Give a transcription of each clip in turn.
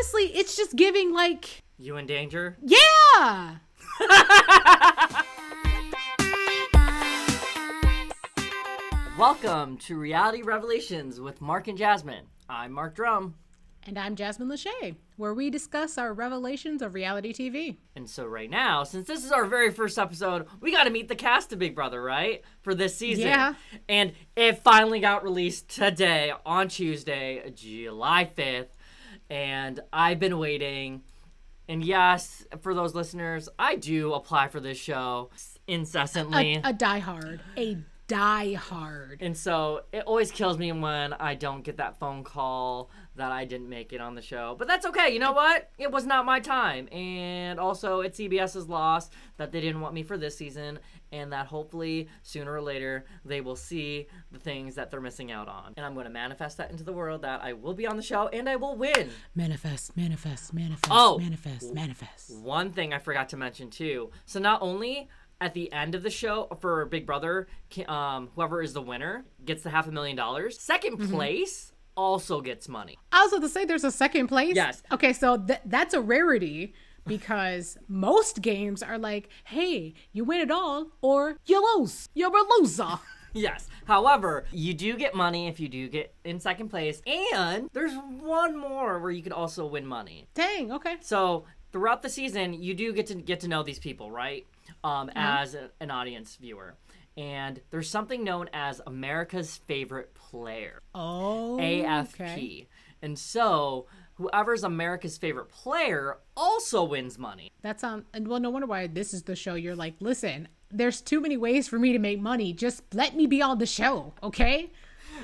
honestly, it's just giving like, You in danger? yeah. Welcome to Reality Revelations with Mark and Jasmine. I'm Mark Drum. And I'm Jasmine Lachey, where we discuss our revelations of reality TV. And so, right now, since this is our very first episode, we got to meet the cast of Big Brother, right? For this season. Yeah. And it finally got released today on Tuesday, July 5th. And I've been waiting. And yes, for those listeners, I do apply for this show incessantly. A, a diehard, a diehard. And so it always kills me when I don't get that phone call that I didn't make it on the show. But that's okay. You know what? It was not my time. And also, it's CBS's loss that they didn't want me for this season. And that hopefully, sooner or later, they will see the things that they're missing out on. And I'm going to manifest that into the world that I will be on the show and I will win. Manifest, manifest, manifest, Oh. manifest, manifest. One thing I forgot to mention too. So not only at the end of the show for Big Brother, um, whoever is the winner gets the half a million dollars. 2nd place also gets money. I was about to say there's a second place. Yes. Okay, so th- that's a rarity because most games are like, hey, you win it all or you lose. You're a loser. Yes. However, you do get money if you do get in second place, and there's one more where you can also win money. Dang, okay. So throughout the season, you do get to get to know these people, right? Um, as a- an audience viewer, and there's something known as America's favorite player. Oh, AFP. okay. And so, whoever's America's favorite player also wins money. That's on. And well, no wonder why this is the show. You're like, listen, there's too many ways for me to make money. Just let me be on the show, okay?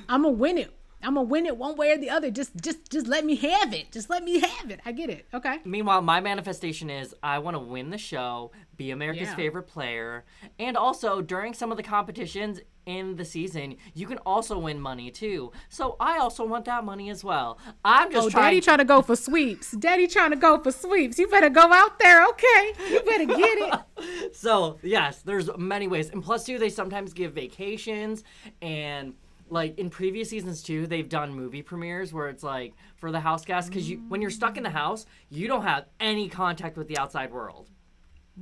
I'm gonna win it. I'm gonna win it one way or the other. Just, just, just let me have it. Just let me have it. I get it. Okay. Meanwhile, my manifestation is I want to win the show, be America's Yeah. favorite player, and also during some of the competitions in the season, you can also win money too. So I also want that money as well. I'm just Oh, trying. daddy trying to go for sweeps. Daddy trying to go for sweeps. You better go out there, okay? You better get it. So yes, there's many ways, and plus too, they sometimes give vacations and. Like in previous seasons too, they've done movie premieres where it's like for the house guests because you when you're stuck in the house, you don't have any contact with the outside world.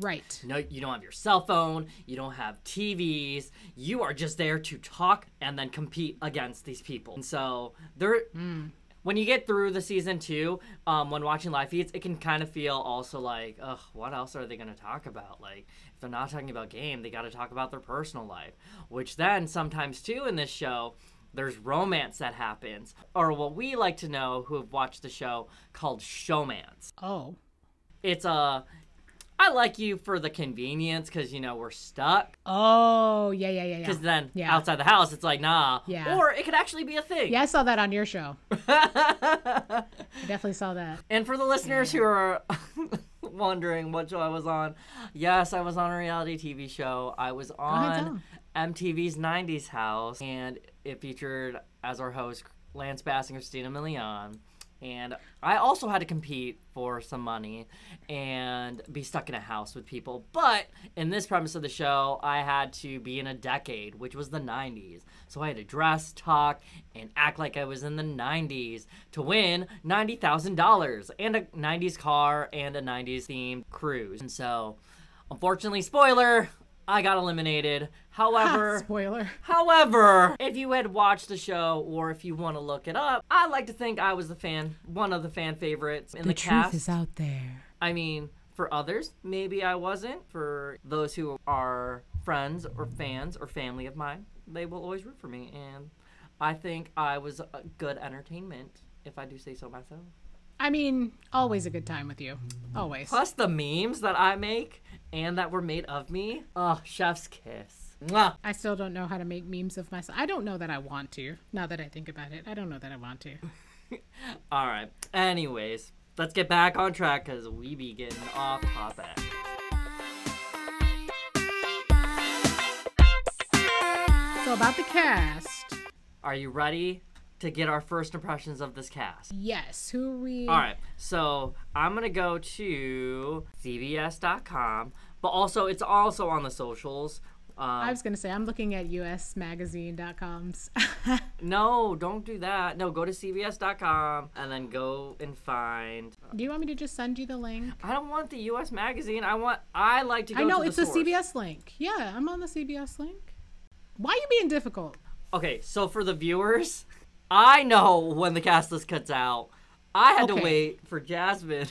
Right. No, you don't have your cell phone. You don't have TVs. You are just there to talk and then compete against these people. And so there, hmm. When you get through the season two, um, when watching live feeds, it can kind of feel also like, ugh, what else are they going to talk about? Like, if they're not talking about game, they got to talk about their personal life. Which then sometimes too in this show. There's romance that happens, or what we like to know who have watched the show called showmance Oh. it's a I like you for the convenience because you know we're stuck. Oh, yeah, yeah, yeah, yeah. Because then Yeah. outside the house, it's like nah. Yeah. Or it could actually be a thing. Yeah, I saw that on your show. I definitely saw that. And for the listeners who are wondering what show I was on, yes, I was on a reality TV show. I was ahead, on MTV's '90s House, and it featured as our host Lance Bass and Christina Milian. And I also had to compete for some money and be stuck in a house with people. But in this premise of the show, I had to be in a decade, which was the 90s. So I had to dress, talk, and act like I was in the 90s to win $90,000 and a 90s car and a 90s themed cruise. And so, unfortunately, spoiler, I got eliminated. However, Spoiler. However, if you had watched the show or if you want to look it up, I like to think I was the fan, one of the fan favorites in the, cast. out there. I mean, for others, maybe I wasn't. For those who are friends or fans or family of mine, they will always root for me. And I think I was good entertainment, if I do say so myself. I mean, always a good time with you. Always. Plus the memes that I make and that were made of me. Oh, chef's kiss. Mwah. I still don't know how to make memes of myself. I don't know that I want to. Now that I think about it, I don't know that I want to. All right. Anyways, let's get back on track because we be getting off topic. So about the cast. Are you ready to get our first impressions of this cast? Yes. Who are we? All right. So I'm gonna go to CBS.com, but also it's also on the socials. I um, was gonna say I'm looking at usmagazine.com's. No, don't do that. No, go to CBS.com and then go and find. Uh, do you want me to just send you the link? I don't want the U.S. magazine. I want. I like to go. To the CBS. I know to it's the a source. CBS link. Yeah, I'm on the CBS link. Why are you being difficult? Okay, so for the viewers, I know when the cast list cuts out. I had to wait for Jasmine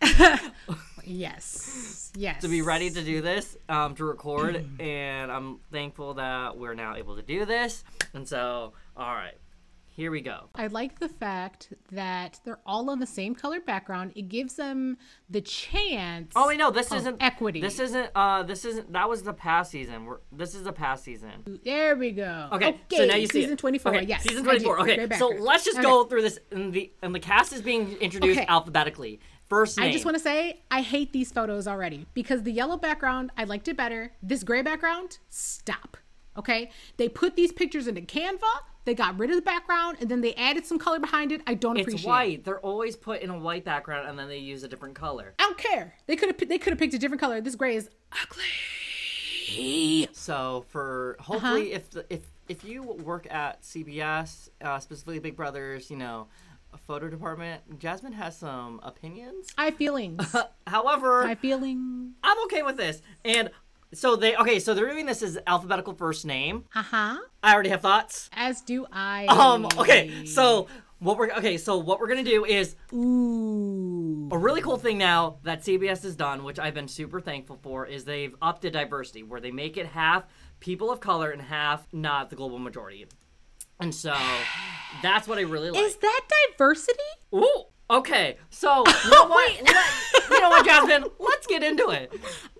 Yes. Yes. to be ready to do this, um, to record, and I'm thankful that we're now able to do this. And so, all right, here we go. I like the fact that they're all on the same color background. It gives them the chance. Oh wait, no, this isn't equity. This isn't. Uh, this isn't. That was the past season. We're, this is the past season. There we go. Okay, so now you see season 24. Okay, Yes, season 24. Okay, so let's just Okay. go through this. And the and the cast is being introduced Okay. alphabetically. First name. I just want to say I hate these photos already because the yellow background I liked it better. This gray background, stop. Okay, they put these pictures into Canva. They got rid of the background and then they added some color behind it. I don't It's appreciate. it. white. They're always put in a white background and then they use a different color. I don't care. They could have they could have picked a different color. This gray is ugly. So for hopefully if the, if if you work at CBS, uh, specifically Big Brothers, you know, a photo department, Jasmine has some opinions. I have feelings. However, I have feelings. I'm okay with this. And so they okay, so they're doing this as alphabetical first name. Uh huh. I already have thoughts. As do I. Um okay, so what we're okay, so what we're gonna do is Ooh. a really cool thing now that CBS has done, which I've been super thankful for, is they've upped the diversity where they make it half people of color and half not the global majority. And so that's what I really like. Is that diversity? Ooh, okay. So you know what? You know what, Jasmine? Let's get into it.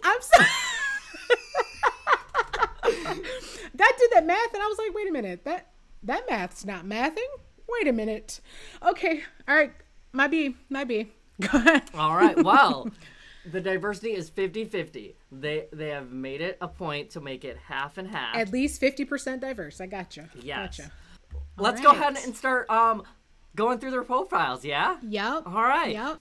I'm sorry. That did that math, and I was like, wait a minute, that that math's not mathing. Wait a minute. Okay, all right, might be, might be. Go ahead. All right. Well, the diversity is 50-50. They they have made it a point to make it half and half. At least fifty percent diverse. I gotcha. Yes. Gotcha. Let's go ahead and start um going through their profiles, yeah? Yep. All right. Yep.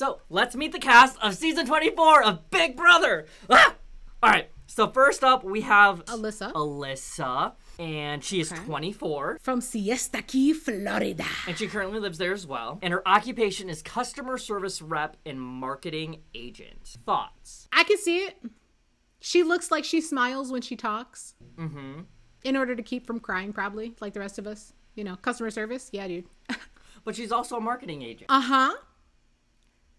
So let's meet the cast of season 24 of Big Brother. Ah! All right. So first up, we have Alyssa. Alyssa, and she is Okay. 24, From Siesta Key, Florida. and she currently lives there as well. And her occupation is customer service rep and marketing agent. Thoughts? I can see it. She looks like she smiles when she talks. Mm-hmm. In order to keep from crying, probably like the rest of us. You know, customer service. Yeah, dude. But she's also a marketing agent. Uh huh.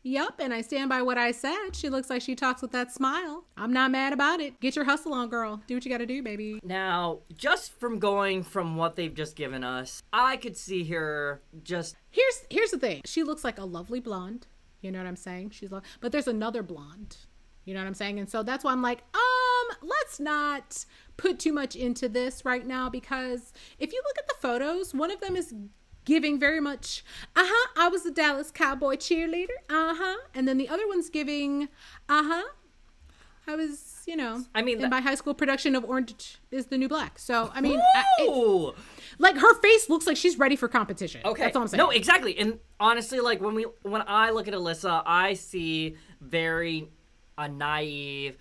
Yup, and I stand by what I said. She looks like she talks with that smile. I'm not mad about it. Get your hustle on, girl. Do what you gotta do, baby. Now, just from going from what they've just given us, I could see her just Here's here's the thing. She looks like a lovely blonde. You know what I'm saying? She's lo- but there's another blonde. You know what I'm saying? And so that's why I'm like, um, let's not put too much into this right now because if you look at the photos, one of them is giving very much, uh huh, I was a Dallas Cowboy cheerleader, uh huh, and then the other one's giving, uh huh, I was, you know, I mean, in my high school production of Orange is the New Black. So I mean, I, like her face looks like she's ready for competition. Okay. that's all I'm saying. No, exactly. And honestly, like when we when I look at Alyssa, I see very a naive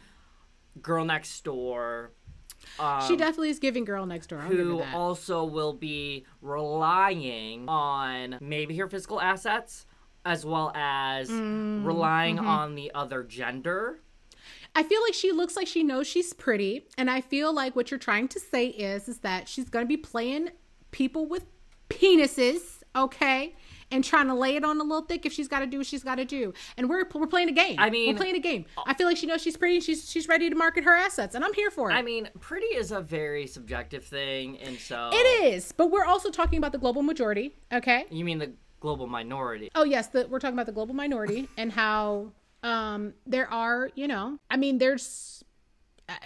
girl next door um, She definitely is giving girl next door. I'll who also will be relying on maybe her physical assets as well as Mm, relying mm-hmm. on the other gender. I feel like she looks like she knows she's pretty, and I feel like what you're trying to say is is that she's gonna be playing people with penises, okay, and trying to lay it on a little thick if she's got to do what she's got to do. And we're we're playing a game. I mean- we're playing a game. I feel like she knows she's pretty. and She's she's ready to market her assets, and I'm here for it. I mean, pretty is a very subjective thing, and so it is, but we're also talking about the global majority, okay? You mean the global minority? Oh yes, the, we're talking about the global minority and how um there are, you know, I mean there's uh,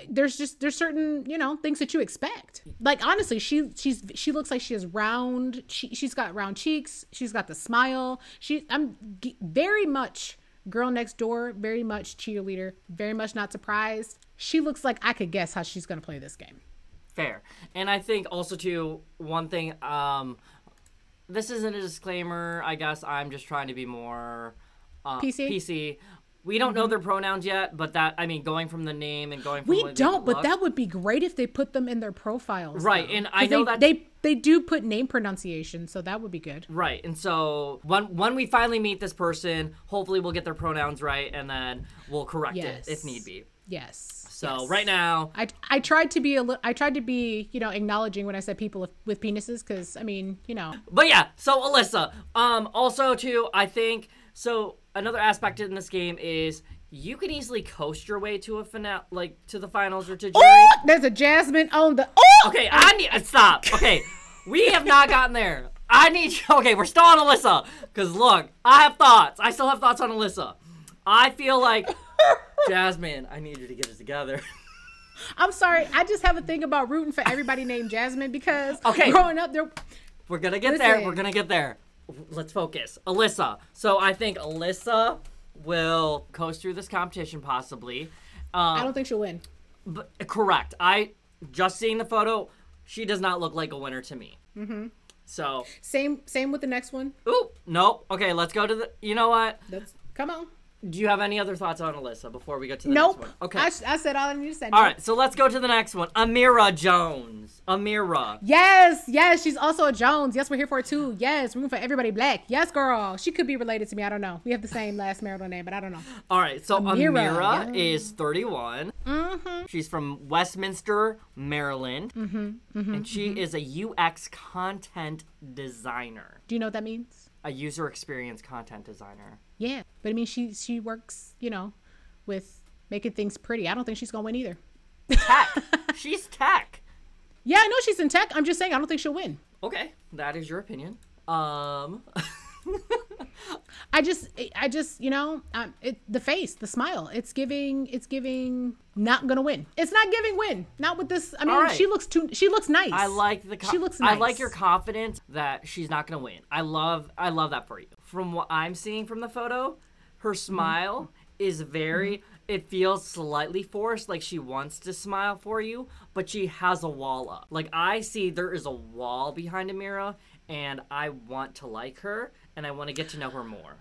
there's just there's certain you know things that you expect like honestly she she's she looks like she has round she, she's got round cheeks she's got the smile she i'm g- very much girl next door very much cheerleader very much not surprised she looks like i could guess how she's gonna play this game Fair. And I think also too one thing um this isn't a disclaimer. I guess I'm just trying to be more uh, PC? PC. We don't know their pronouns yet, but that I mean, going from the name and going from We don't, but look- that would be great if they put them in their profiles. Right, though. and I know they, that- they they do put name pronunciation, so that would be good. Right, and so when when we finally meet this person, hopefully we'll get their pronouns right, and then we'll correct Yes. it if need be. Yes. So yes. right now, I, I tried to be a li- I tried to be you know acknowledging when I said people with, with penises because I mean you know But yeah, so Alyssa. Um, also too, I think so. Another aspect in this game is you can easily coast your way to a finale, like to the finals or to jury. oh there's a Jasmine on the oh Okay, I need uh, stop. Okay, we have not gotten there. I need you. Okay, we're still on Alyssa. Cause look, I have thoughts. I still have thoughts on Alyssa. I feel like Jasmine. I need you to get it together. I'm sorry I just have a thing about rooting for everybody named Jasmine because Okay. growing up there We're gonna get there. We're gonna get there. Let's focus. Alyssa. So I think Alyssa will coast through this competition possibly. Um, I don't think she'll win. But, correct. I just seeing the photo, she does not look like a winner to me. Mm-hmm. So, Same same with the next one. oop, nope. Okay, let's go to the. You know what? That's come on. Do you have any other thoughts on Alyssa before we get to the Nope. next one? Okay. I, I said all I need to say. All right, so let's go to the next one. Ameerah Jones. Ameerah. Yes, yes, she's also a Jones. Yes, we're here for it too. Yes, room for everybody black. Yes, girl. She could be related to me. I don't know. We have the same last marital name, but I don't know. All right, so Ameerah, Ameerah, is 31. Mm-hmm. She's from Westminster, Maryland. Mm-hmm, and she is a UX content designer, Do you know what that means? a user experience content designer. Yeah, but I mean, she she works, you know, with making things pretty. I don't think she's gonna win either. Tech. She's tech. Yeah, I know she's in tech. I'm just saying, I don't think she'll win. Okay, that is your opinion. Um, I just, I just, you know, um, it, the face, the smile. It's giving, it's giving, not gonna win. It's not giving win. Not with this. I mean, right. she looks too. She looks nice. I like the. Co- She looks Nice. I like your confidence that she's not gonna win. I love. I love that for you. From what I'm seeing from the photo, her Mm-hmm. smile is very. It feels slightly forced, like she wants to smile for you, but she has a wall up. Like I see, there is a wall behind Ameerah, and I want to like her, and I want to get to know her more.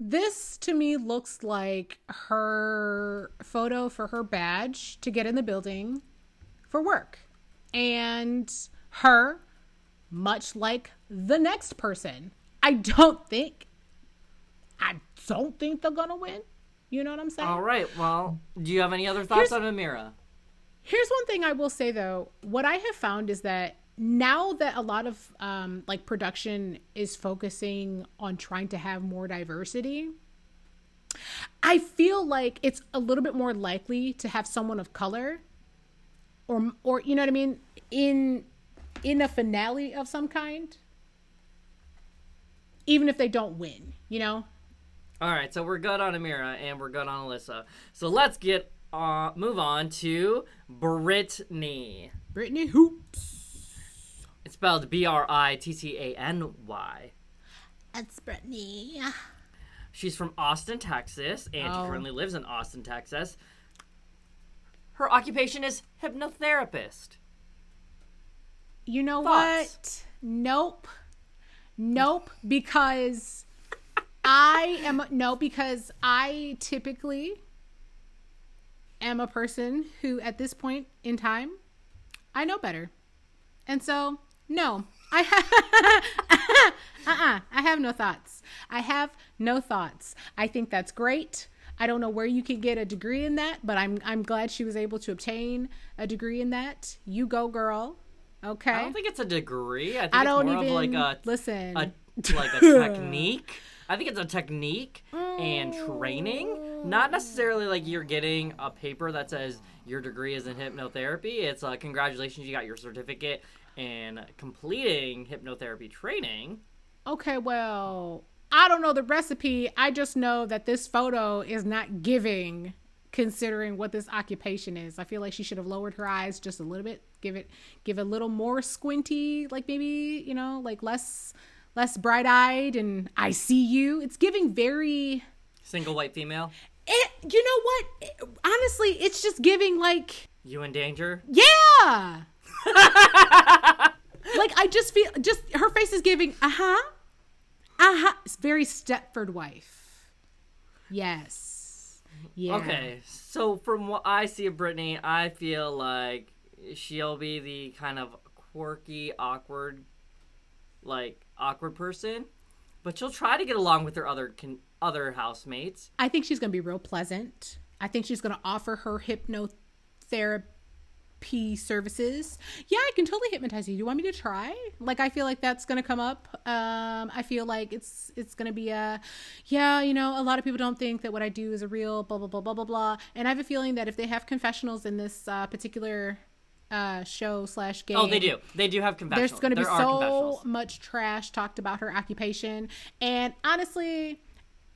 This to me looks like her photo for her badge to get in the building for work. And her, much like the next person, I don't think, I don't think they're gonna win. You know what I'm saying? All right. Well, do you have any other thoughts Here's- on Ameerah? Here's one thing I will say though. What I have found is that now that a lot of um, like production is focusing on trying to have more diversity, I feel like it's a little bit more likely to have someone of color, or or you know what I mean in in a finale of some kind, even if they don't win. You know, All right, so we're good on Ameerah and we're good on Alyssa. So let's get uh move on to Brittany. Brittany Hoopes. It's spelled B R I T T A N Y. That's Brittany. She's from Austin, Texas, and she Oh. currently lives in Austin, Texas. Her occupation is hypnotherapist. You know Thoughts? what? Nope. Nope. Because I am no, because I typically am a person who at this point in time I know better. And so no. I have uh-uh, I have no thoughts. I have no thoughts. I think that's great. I don't know where you can get a degree in that, but I'm I'm glad she was able to obtain a degree in that. You go, girl. Okay. I don't think it's a degree. I think I it's don't more of like a listen. a like a technique. I think it's a technique and training, not necessarily like you're getting a paper that says your degree is in hypnotherapy. It's uh, congratulations, you got your certificate in completing hypnotherapy training. okay, well, I don't know the recipe. I just know that this photo is not giving considering what this occupation is. I feel like she should have lowered her eyes just a little bit. Give it give a little more squinty, like maybe, you know, like less less bright-eyed and I see you. It's giving very Single white female, it, you know what? It- honestly, it's just giving like you in danger? Yeah. like I just feel just her face is giving uh huh, uh huh. It's very Stepford wife. Yes. Yeah. Okay, so from what I see of Brittany, I feel like she'll be the kind of quirky, awkward, like awkward person, but she'll try to get along with her other con- other housemates. I think she's gonna be real pleasant. I think she's gonna offer her hypnotherapy services. Yeah, I can totally hypnotize you. Do you want me to try? Like I feel like that's gonna come up. Um, I feel like it's it's gonna be a yeah, you know, a lot of people don't think that what I do is a real blah blah blah blah blah blah. And I have a feeling that if they have confessionals in this uh, particular uh, show slash game, Oh, they do. They do have confessionals. there's going to be so much trash talked about her occupation, and honestly,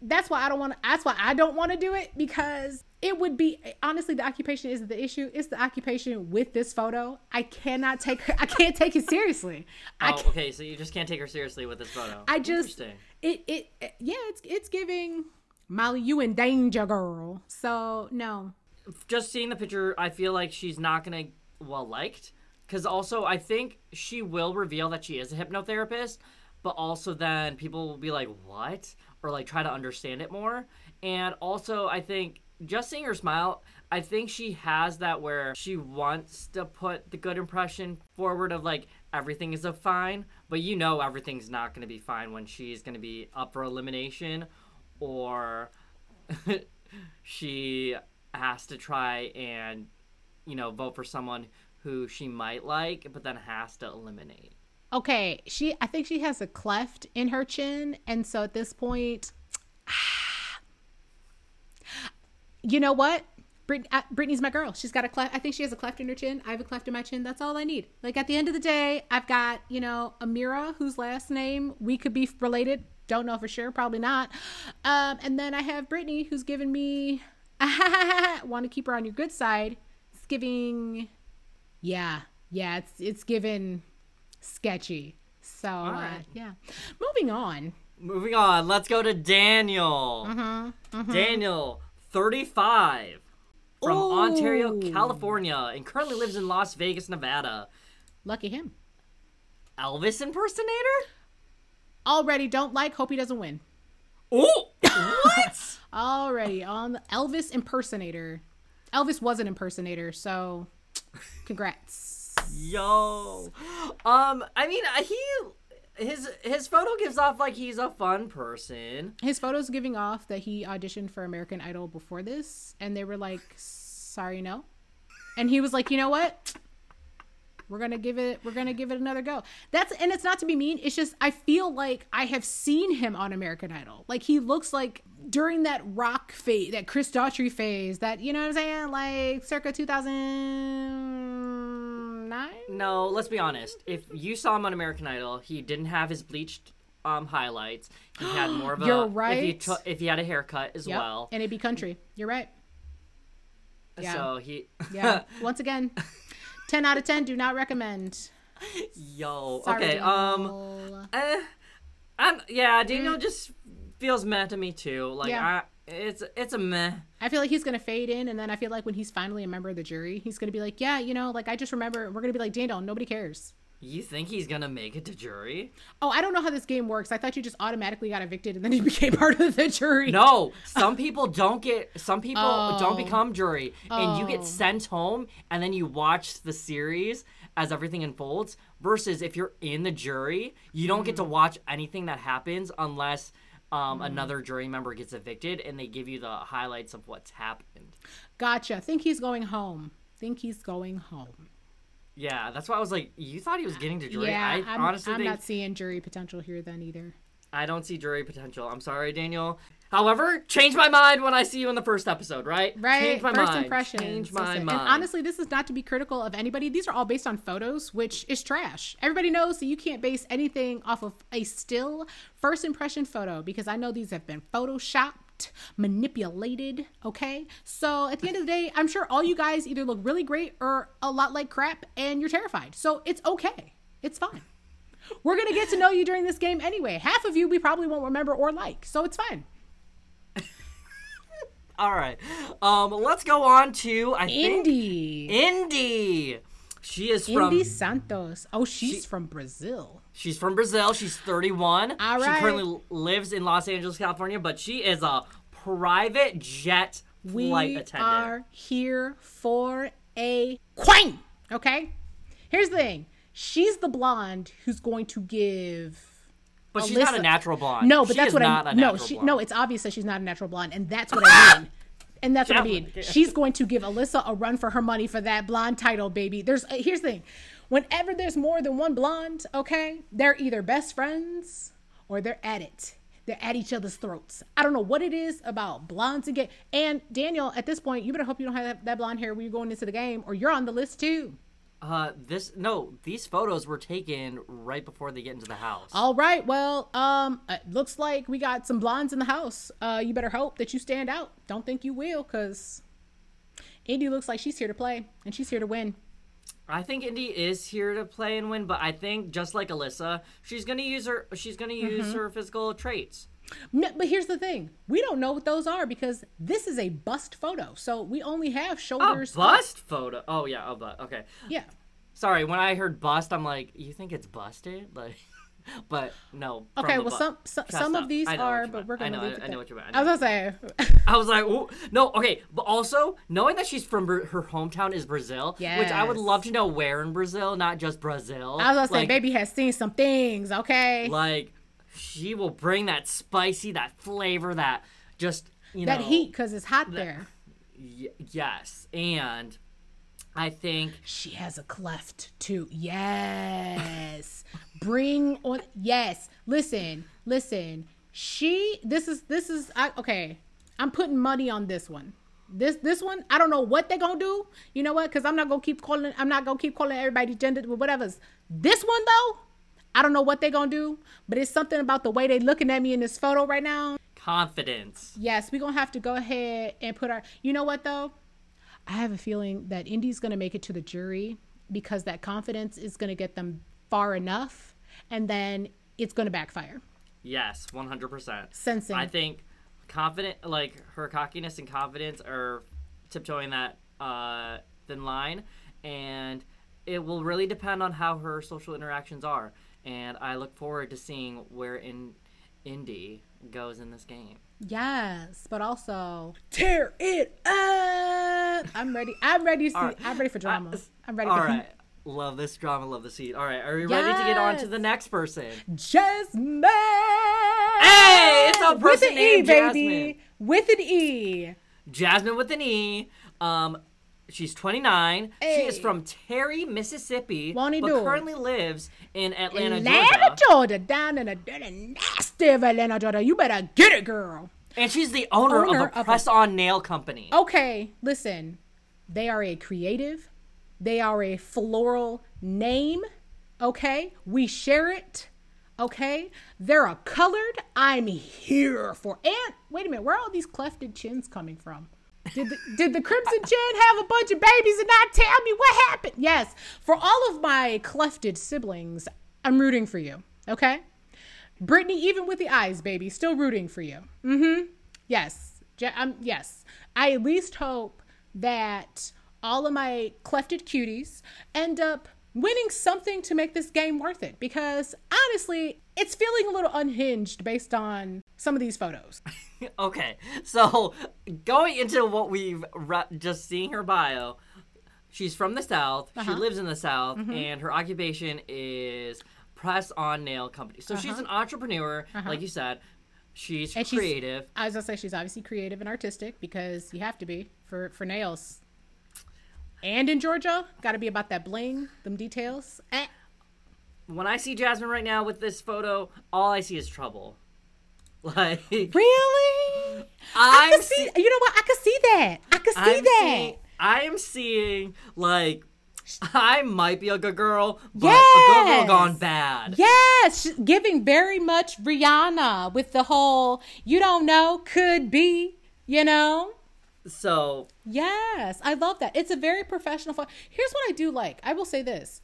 that's why I don't want. to That's why I don't want to do it because it would be honestly the occupation isn't the issue. It's the occupation with this photo. I cannot take. her I can't take it seriously. Oh, okay. So you just can't take her seriously with this photo. I just Interesting. it, it it yeah. It's it's giving Molly you in danger, girl. So no. just seeing the picture, I feel like she's not gonna well liked. Because also, I think she will reveal that she is a hypnotherapist, but also then people will be like, "What?" Or like try to understand it more. And also, I think just seeing her smile, I think she has that where she wants to put the good impression forward of like everything is a fine, but you know everything's not gonna be fine when she's gonna be up for elimination, or she has to try and you know vote for someone who she might like but then has to eliminate Okay, she I think she has a cleft in her chin, and so at this point, you know what? Uh, Brittany's my girl. She's got a cleft. I think she has a cleft in her chin. I have a cleft in my chin. That's all I need. Like at the end of the day, I've got you know Ameerah, whose last name we could be related. Don't know for sure. Probably not. Um, and then I have Brittany, who's given me. Want to keep her on your good side. It's giving. Yeah, yeah. It's it's given sketchy. So uh, yeah. Moving on. moving on let's go to daniel Mm-hmm, daniel 35 from Ooh. ontario california and currently lives in las vegas nevada Lucky him. elvis impersonator Already don't like. Hope he doesn't win. oh what Already on the Elvis impersonator. Elvis was an impersonator, so congrats. Yo, um, I mean, uh, he his his photo gives off like he's a fun person. His photos giving off that he auditioned for American Idol before this, and they were like, "Sorry, no," and he was like, "You know what? We're gonna give it. We're gonna give it another go." That's and it's not to be mean. It's just I feel like I have seen him on American Idol. Like he looks like during that rock phase, that Chris Daughtry phase, that you know what I'm saying, like circa 2009. No, let's be honest. If you saw him on American Idol, he didn't have his bleached um highlights. He had more of a. You're If he, right. if he had a haircut as Yep. well. and it'd be country. You're right. yeah. So he. Yeah. Once again, 10 out of 10. Do not recommend. Yo. Sorry, okay. Um. Daniel. Eh, I'm, yeah, Daniel just feels mad to me too. Like Mm. Yeah. I, it's it's a meh. I feel like he's gonna fade in, and then I feel like when he's finally a member of the jury, he's gonna be like, "Yeah, you know, like I just remember." We're gonna be like, "Daniel, nobody cares." You think he's gonna make it to jury? Oh, I don't know how this game works. I thought you just automatically got evicted, and then you became part of the jury. No, some people don't get. Some people Oh. don't become jury, and you Oh. get sent home, and then you watch the series as everything unfolds. Versus if you're in the jury, you don't Mm. get to watch anything that happens unless um, another jury member gets evicted, and they give you the highlights of what's happened. Gotcha. Think he's going home. Think he's going home. Yeah, that's why I was like, you thought he was getting to jury. yeah, I I'm, honestly I'm think not seeing jury potential here then either. I don't see jury potential. I'm sorry, Daniel. However, change my mind when I see you in the first episode, right? Right. Change my First mind. impressions. Change my Listen, mind. And honestly, this is not to be critical of anybody. These are all based on photos, which is trash. Everybody knows that you can't base anything off of a still first impression photo because I know these have been photoshopped, manipulated. Okay. So at the end of the day, I'm sure all you guys either look really great or a lot like crap and you're terrified. So it's okay. It's fine. We're going to get to know you during this game anyway. Half of you we probably won't remember or like. So it's fine. All right. Um, let's go on to I think Indie. Indy. She is from Indy Santos. Oh, she's She- from Brazil. She's from Brazil. She's 31. All She currently lives in Los Angeles, California, but she is a private jet We flight attendant. are here for a queen. Okay. Here's the thing. She's the blonde who's going to give. But she's not a natural blonde. No, but She that's what not mean. no. She no. It's obvious that she's not a natural blonde, and that's what I mean. And that's what I mean. She's going to give Alyssa a run for her money for that blonde title, baby. There's uh, here's the thing. Whenever there's more than one blonde, okay, they're either best friends or they're at it. They're at each other's throats. I don't know what it is about blondes and gay. And Daniel, at this point, you better hope you don't have that blonde hair when you're going into the game, or you're on the list too. Uh, this no. These photos were taken right before they get into the house. All right. Well, um, it looks like we got some blondes in the house. Uh, you better hope that you stand out. Don't think you will, cause Indy looks like she's here to play and she's here to win. I think Indy is here to play and win, but I think just like Alyssa, she's gonna use her. She's gonna use Mm-hmm. her physical traits. No, but here's the thing: we don't know what those are because this is a bust photo, so we only have A shoulders. up. bust photo. Oh yeah, a bust. Okay. Yeah. Sorry, when I heard bust, I'm like, you think it's busted? Like, but no. Okay. Well, bu- some some, some of these I are, but we're gonna know, leave I, I know what you meant. I I, was gonna say. I was like, Ooh. no, okay, but also knowing that she's from her hometown is Brazil, which I would love to know where in Brazil, not just Brazil. I was gonna say, baby has seen some things. Okay. like she will bring that spicy, that flavor, that just you know that know heat, cause it's hot there. Y- yes, and I think She has a cleft too. Yes. Bring on yes. Listen, listen. She this is this is I, okay. I'm putting money on this one. This this one, I don't know what they're gonna do. You know what? Because I'm not gonna keep calling. I'm not gonna keep calling everybody gendered gender, whatever's. This one though, I don't know what they're gonna do. But it's something about the way they're looking at me in this photo right now. confidence. Yes, we're gonna have to go ahead and put our. You know what though? I have a feeling that Indy's gonna make it to the jury because that confidence is gonna get them far enough, and then it's gonna backfire. Yes, one hundred percent. Sensing. I think confident, like her cockiness and confidence, are tiptoeing that uh, thin line, and it will really depend on how her social interactions are. And I look forward to seeing where in Indy goes in this game. Yes, but also tear it up. I'm ready. I'm ready. To see, Alright. I'm ready for drama. Uh, I'm ready All for right. Love this drama, love the seat. All right, are we ready to get on to the next person? Jasmine. Hey, it's a person with person an E, named baby. With an E. Jasmine with an E. Um, she's 29. She is from Terry, Mississippi, Won't he but do it? currently lives in Atlanta, Georgia. Atlanta, Georgia. Georgia, down in the dirty, nasty of Atlanta, Georgia. You better get it, girl. And she's the owner, Owner of of a a- press-on nail company. Okay, listen. They are a creative. They are a floral name. Okay, we share it. Okay, they're a colored. I'm here for. And wait a minute, where are all these clefted chins coming from? Did the, did the Crimson Chin have a bunch of babies and not tell me what happened? Yes, for all of my clefted siblings, I'm rooting for you. Okay, Brittany, even with the eyes, baby, still rooting for you. Mm-hmm. Yes. Ja- um, yes. I at least hope that all of my clefted cuties end up winning something to make this game worth it. Because honestly, it's feeling a little unhinged based on some of these photos. Okay, so going into what we've re- just seeing her bio, she's from the South. She Uh-huh. lives in the South, Mm-hmm. and her occupation is press on nail company. So she's an entrepreneur, like you said. She's Uh-huh. And she's- creative. I was gonna say she's obviously creative and artistic because you have to be for for nails. And in Georgia, got to be about that bling, them details. Eh. when I see Jasmine right now with this photo, all I see is trouble. Like Really? I I'm could see. see- you know what? I could see that. I could see I'm that. seeing, I am seeing like I might be a good girl, but a good girl gone bad. Yes, she's giving very much Rihanna with the whole "you don't know, could be," you know. So Yes, I love that. It's a very professional. Fo- Here's what I do like. I will say this.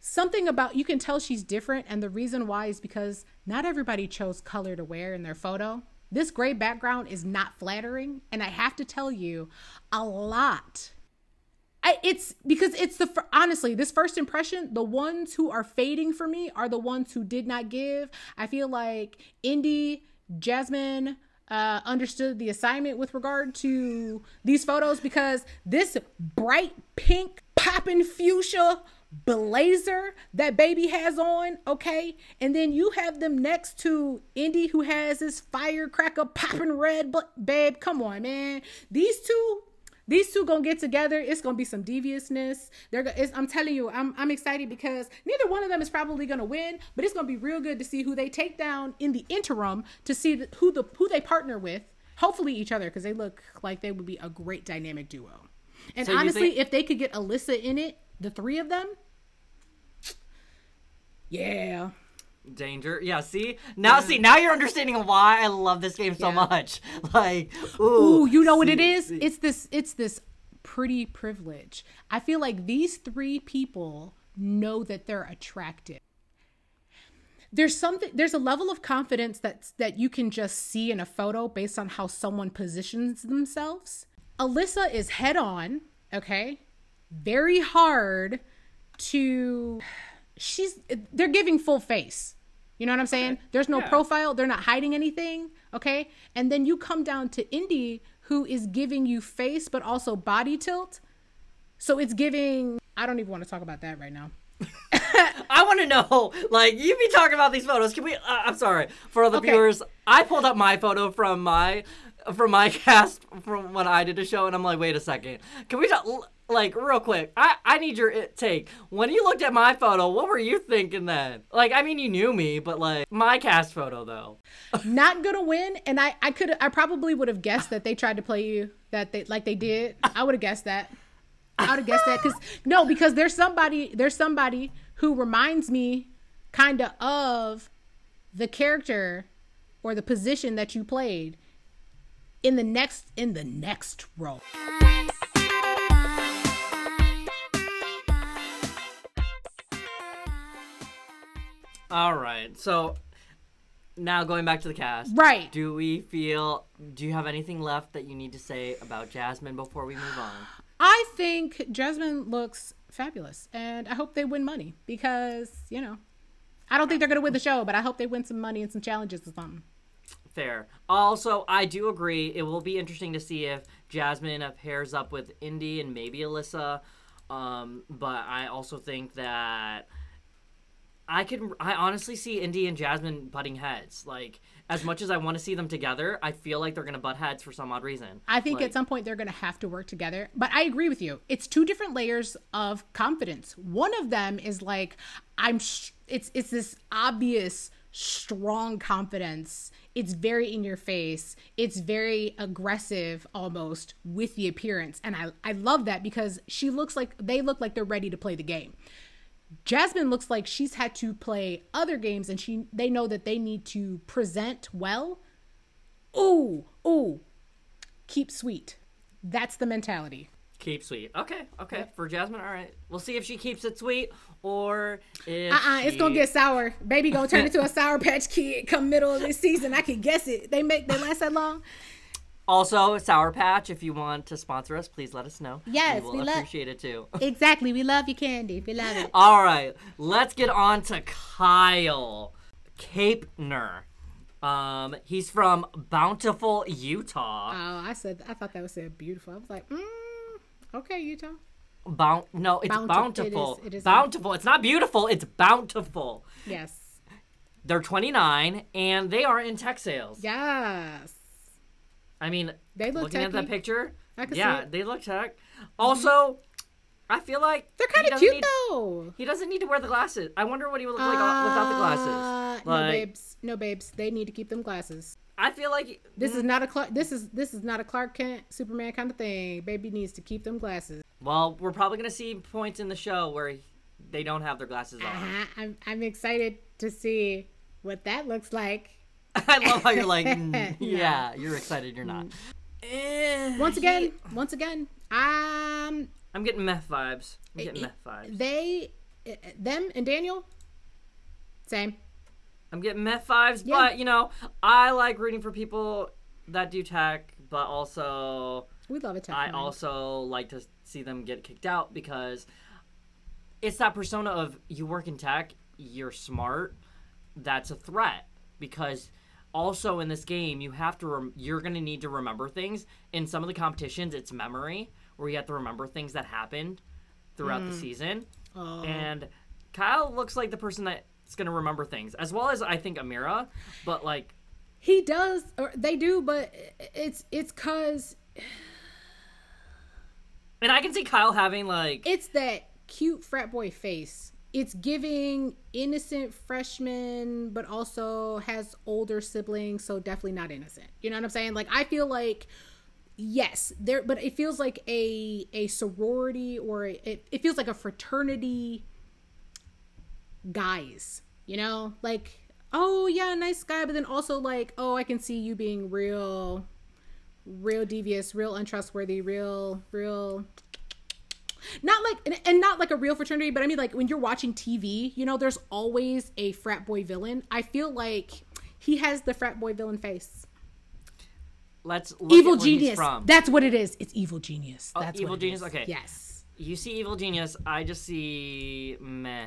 Something about you can tell she's different, and the reason why is because not everybody chose color to wear in their photo. This gray background is not flattering, and I have to tell you, a lot I, it's because it's the honestly this first impression the ones who are fading for me are the ones who did not give i feel like indy jasmine uh, understood the assignment with regard to these photos because this bright pink popping fuchsia blazer that baby has on okay? And then you have them next to indy who has this firecracker popping red but babe come on man. These two these two gonna get together. It's gonna be some deviousness. They're. I'm telling you, I'm. I'm excited because neither one of them is probably gonna win, but it's gonna be real good to see who they take down in the interim to see the, who the who they partner with. Hopefully each other because they look like they would be a great dynamic duo. And So honestly, think- if they could get Alyssa in it, the three of them, yeah. Danger. Yeah, see? Now see, now you're understanding why I love this game so Yeah. much. Like, ooh. Ooh, you know what it see, is? see. It's this it's this pretty privilege. I feel like these three people know that they're attractive. There's something there's a level of confidence that's that you can just see in a photo based on how someone positions themselves. Alyssa is head on, okay? Very hard to she's they're giving full face. You know what I'm saying? There's no Yeah. profile, they're not hiding anything, okay? And then you come down to Indy who is giving you face but also body tilt. So it's giving I don't even want to talk about that right now. I want to know, like, you be talking about these photos. Can we? Uh, I'm sorry for all the Okay. viewers. I pulled up my photo from my from my cast from when I did a show, and I'm like, wait a second. Can we talk? Like real quick, I, I need your take. When you looked at my photo, what were you thinking then? Like, I mean, you knew me, but like my cast photo though. not gonna win and i i could i probably would have guessed that they tried to play you that they like they did i would have guessed that i would have guessed that because no because there's somebody there's somebody who reminds me kind of of the character or the position that you played in the next in the next role All right, so now going back to the cast. right Do we feel? Do you have anything left that you need to say about Jasmine before we move on? i think jasmine looks fabulous and i hope they win money because you know i don't think they're gonna win the show but i hope they win some money and some challenges or something Fair. Also, I do agree. It will be interesting to see if Jasmine pairs up with Indy and maybe Alyssa. Um, but I also think that I can. I honestly see Indy and Jasmine butting heads. Like as much as I want to see them together, I feel like they're gonna butt heads for some odd reason. I think Like, at some point they're going to have to work together. But I agree with you. It's two different layers of confidence. One of them is like I'm sh- it's it's this obvious strong confidence. It's very in your face. It's very aggressive almost with the appearance. And I I love that because she looks like they look like they're ready to play the game. Jasmine looks like she's had to play other games and she they know that they need to present well. Ooh, ooh, keep sweet. That's the mentality. keep sweet. Okay, okay. For Jasmine, all right. We'll see if she keeps it sweet or if Uh uh it's gonna get sour. Baby gonna turn into a sour patch kid come middle of this season. I can guess it. They make they last that long. Also, Sour Patch, if you want to sponsor us, please let us know. Yes, we we will appreciate it too. Exactly. We love you, Candy. We love it. All right, let's get on to Kyle Capener. Um, he's from Bountiful, Utah. Oh, I said I thought that was said beautiful. I was like, mm, okay, Utah. Bount no, it's Bountif- bountiful. it is- it is bountiful. It's not beautiful. It's bountiful. Yes. They're 29 and they are in tech sales. Yes. I mean, They look looking at that picture, I can yeah, they look tech. Also, I feel like They're kind of cute need- though. He doesn't need to wear the glasses. I wonder what he would look like without the Uh, glasses. no, babes. No, babes. They need to keep them glasses. I feel like This is not a Clark. This is this is not a Clark Kent Superman kind of thing. Baby needs to keep them glasses. Well, we're probably gonna see points in the show where he- they don't have their glasses on. Uh-huh. I'm I'm excited to see what that looks like. I love how you're like, "Mm, yeah, you're excited, you're not. Eh, Once he- again, once again, um, I'm getting meth vibes. I'm getting it- meth vibes. they, uh, them and Daniel, same. I'm getting meth vibes, Yeah. but you know, I like rooting for people that do tech, but also We love it. I also like to see them get kicked out because it's that persona of you work in tech, you're smart, that's a threat because also in this game you have to rem- you're going to need to remember things. In some of the competitions it's memory where you have to remember things that happened throughout the mm. season. Oh. And kyle looks like the person that's going to remember things as well as i think ameerah but like He does, or they do, but it's it's cause and i can see kyle having like it's that cute frat boy face. It's giving innocent freshman, but also has older siblings, so definitely not innocent. You know what I'm saying? Like I feel like yes, there, but it feels like a a sorority or it, it feels like a fraternity guys. You know, like oh yeah, nice guy, but then also like oh I can see you being real, real devious, real untrustworthy, real real not like and, not like a real fraternity but i mean like when you're watching tv you know there's always a frat boy villain. I feel like he has the frat boy villain face. Let's look evil at where he's genius. from. that's what it is. It's evil genius. Oh, that's Evil Genius? Okay. yes. You see evil genius i just see meh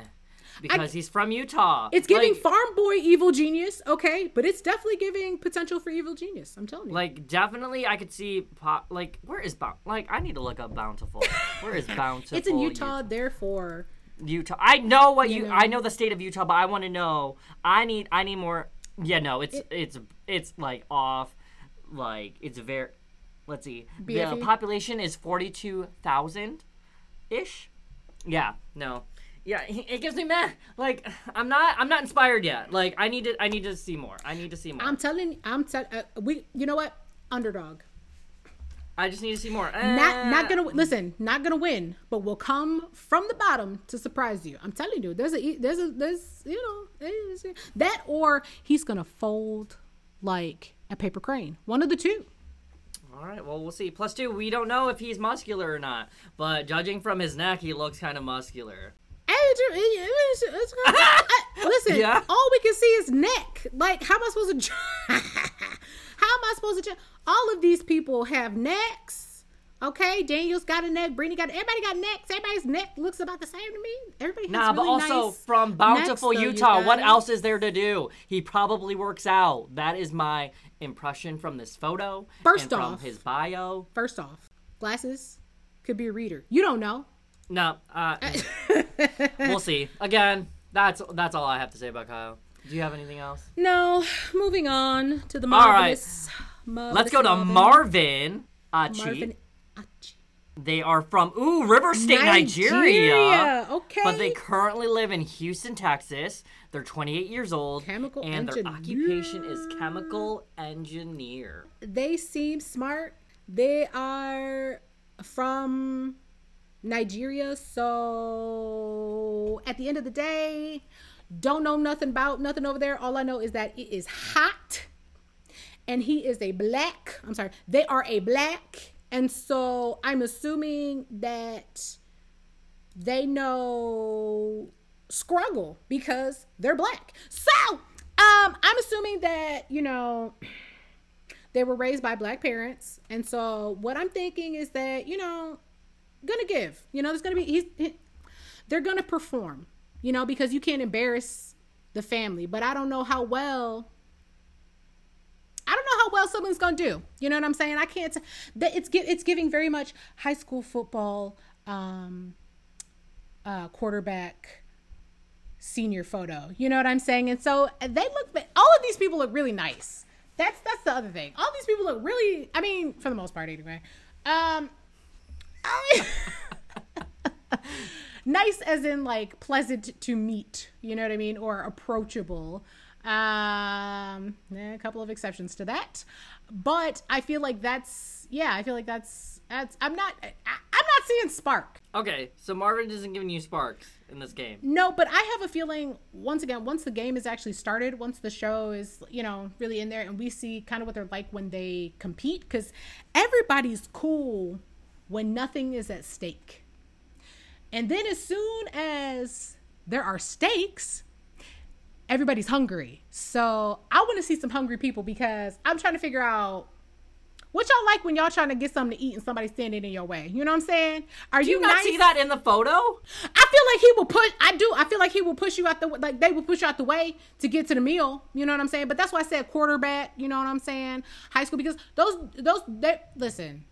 because he's from utah it's giving Like- farm boy evil genius okay but it's definitely giving potential for evil genius i'm telling you Like definitely, I could see pop. Like where is Bount? Like I need to look up Bountiful. Where is Bountiful? it's in utah therefore Utah. I know what you. know. I know the state of Utah, but I want to know. I need. I need more. Yeah, no, it's it's it's like off. Like it's very. Let's see. The population is forty two thousand, ish. Yeah. No. Yeah, it gives me meh. Like I'm not. I'm not inspired yet. Like I need to. I need to see more. I need to see more. i'm telling i'm telling uh, we you know what underdog I just need to see more. not not Eh. gonna listen not gonna win but we'll come from the bottom to surprise you i'm telling you there's a there's a there's you know that or he's gonna fold like a paper crane one of the two All right, well, we'll see. Plus two, we don't know if he's muscular or not, but judging from his neck, he looks kind of muscular. Listen Yeah. all we can see is neck like how am i supposed to how am i supposed to all of these people have necks okay daniel's got a neck Brittany got everybody got necks everybody's neck looks about the same to me everybody has Nah, but really also nice from Bountiful, necks, though, Utah, what else is there to do? He probably works out. That is my impression from this photo. First and from off- his bio. First off, glasses could be a reader. You don't know. No, uh, we'll see. Again, that's that's all I have to say about Kyle. Do you have anything else? No. Moving on to the All right. marvelous. marvelous Let's go to Marvin. Achi. Marvin Achi. They are from ooh River State, Nigeria. Nigeria, okay. But they currently live in Houston, Texas. They're 28 years old, Chemical and their occupation is chemical engineer. They seem smart. They are from Nigeria, so at the end of the day, don't know nothing about nothing over there. All I know is that it is hot. And he is a black. I'm sorry. They are a black. And so I'm assuming that they know struggle because they're black. So um, I'm assuming that, you know, they were raised by black parents. And so what I'm thinking is that, you know, gonna give. You know, there's gonna be he's he, they're gonna perform, you know, because you can't embarrass the family. But I don't know how well I don't know how well someone's gonna do. You know what I'm saying? I can't. That it's it's giving very much high school football um, uh, quarterback senior photo. You know what I'm saying? And so they look. All of these people look really nice. That's that's the other thing. All these people look really. I mean, for the most part, anyway. Um, nice as in like pleasant to meet. You know what I mean, or approachable. Um, a couple of exceptions to that, but I feel like that's yeah. I feel like that's that's. I'm not. I, I'm not seeing spark. Okay, so Marvin isn't giving you sparks in this game. No, but I have a feeling once again, once the game is actually started, once the show is, you know, really in there and we see kind of what they're like when they compete, because everybody's cool when nothing is at stake. And then as soon as there are stakes, everybody's hungry. So I want to see some hungry people because I'm trying to figure out What y'all like when y'all trying to get something to eat and somebody standing in your way? You know what I'm saying? Are Do you, you not nice? see that in the photo? I feel like he will push. I do. I feel like he will push you out the like they will push you out the way to get to the meal. You know what I'm saying? But that's why I said quarterback. You know what I'm saying? High school because those those they listen,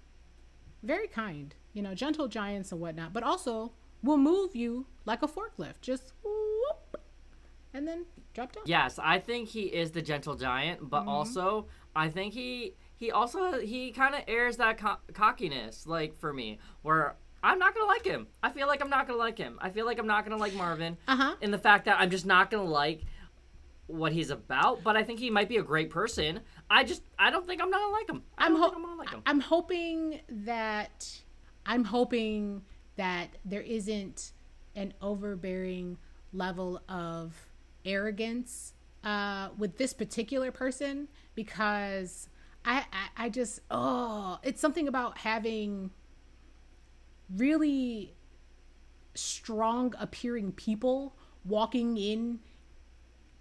very kind. You know, gentle giants and whatnot, but also will move you like a forklift. Just whoop, and then drop down. Yes, I think he is the gentle giant, but also I think he he also he kind of airs that co- cockiness like for me where I'm not gonna like him. I feel like I'm not gonna like him. I feel like I'm not gonna like Marvin. Uh huh. in the fact that I'm just not gonna like what he's about, but I think he might be a great person. I just I don't think I'm gonna like him. I I'm don't ho- I'm gonna like him. I'm hoping that I'm hoping that there isn't an overbearing level of arrogance uh, with this particular person because I, I I just oh it's something about having really strong appearing people walking in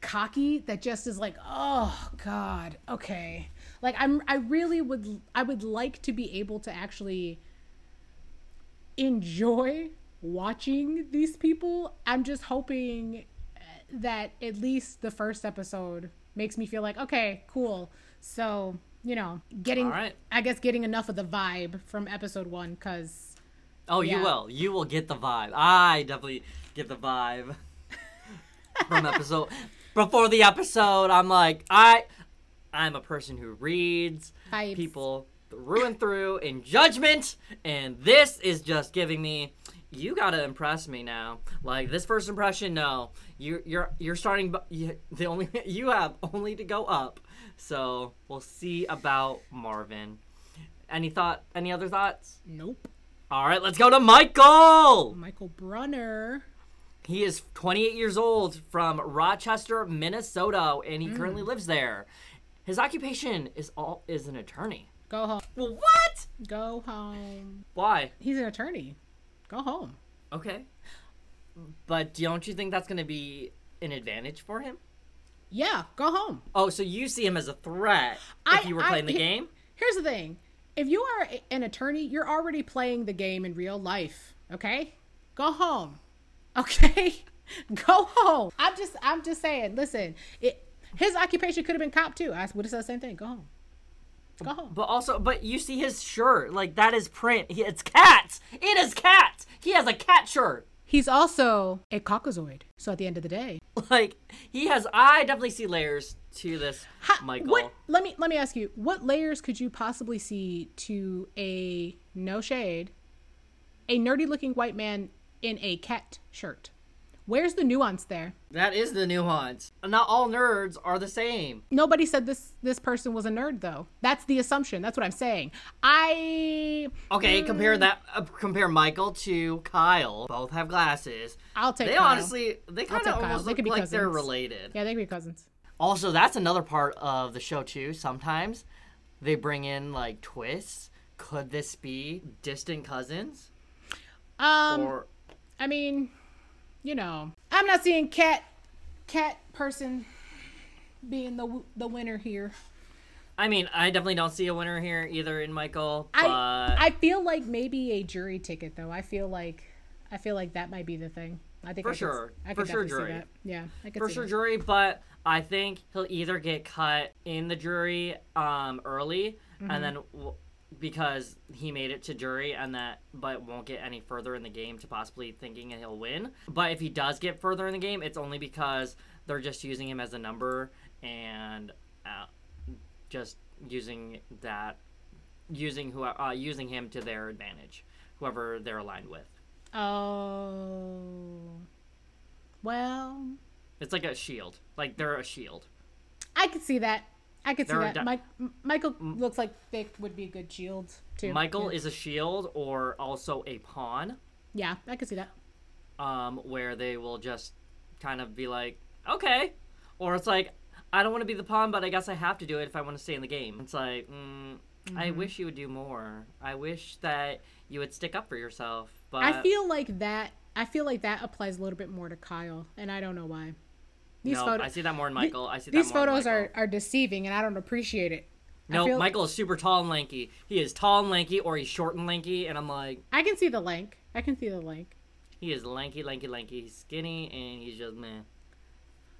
cocky that just is like oh god okay like i'm i really would i would like to be able to actually enjoy watching these people i'm just hoping uh, that at least the first episode makes me feel like okay cool so you know getting right. i guess getting enough of the vibe from episode one because Oh, you will. You will get the vibe. I definitely get the vibe from episode. Before the episode, I'm like, I, I'm a person who reads Vibes. people through and through in judgment, and this is just giving me. You gotta impress me now. Like this first impression, no, you, you're you're starting. You, the only you have only to go up. So we'll see about Marvin. Any thought? Any other thoughts? nope All right, let's go to Michael. michael bruner He is 28 years old from Rochester, Minnesota, and he currently mm. lives there. His occupation is all is an attorney. go home Well, what? go home Why? he's an attorney go home Okay. But don't you think that's going to be an advantage for him? yeah go home Oh, so you see him as a threat I- if you were I- playing the he- game? Here's the thing. If you are an attorney, you're already playing the game in real life, okay? Go home. Okay? Go home. I'm just I'm just saying, listen, it his occupation could have been cop too. I would have said the same thing. Go home. Go home. But also, but you see his shirt, like that is print. He, it's cats. It is cats. He has a cat shirt. He's also a caucasoid. So at the end of the day, Like he has. I definitely see layers to this, Ha- Michael. What? Let me let me ask you. What layers could you possibly see to a no shade, a nerdy looking white man in a cat shirt? Where's the nuance there? That is the nuance. Not all nerds are the same. Nobody said this this person was a nerd though. That's the assumption. That's what I'm saying. I Okay, compare that. Uh, compare Michael to Kyle. Both have glasses. I'll take They Kyle. honestly, they kind of almost They look like they're related. Yeah, they could be cousins. Also, that's another part of the show too. Sometimes they bring in like twists. Could this be distant cousins? Um Or I mean, you know, I'm not seeing cat cat person being the the winner here. I mean, I definitely don't see a winner here either in Michael. But I I feel like maybe a jury ticket though. I feel like I feel like that might be the thing. I think For I could- sure. I For could sure jury. that. Yeah, I could for sure that. jury, but I think he'll either get cut in the jury um, early, Mm-hmm. and then because he made it to jury, and that but won't get any further in the game to possibly thinking he'll win. But if he does get further in the game, it's only because they're just using him as a number and uh, just using that, using who uh, using him to their advantage, whoever they're aligned with. Oh. Well, It's like a shield, like they're a shield. I could see that. I could see that. de- Mike, M- Michael looks like they would be a good shield too. Michael yeah. is a shield or also a pawn, Yeah, I could see that. um, where they will just kind of be like, okay, or it's like, I don't want to be the pawn, but I guess I have to do it if I want to stay in the game. It's like, mm, I Mm-hmm. wish you would do more. I wish that you would stick up for yourself. But I feel like that. I feel like that applies a little bit more to Kyle, and I don't know why. These no, photos. I see that more in the- Michael. I see These that more in photos are, are deceiving, and I don't appreciate it. No, feel- Michael is super tall and lanky. He is tall and lanky, or he's short and lanky, and I'm like, I can see the link. I can see the link. he is lanky, lanky, lanky. He's skinny, and he's just man.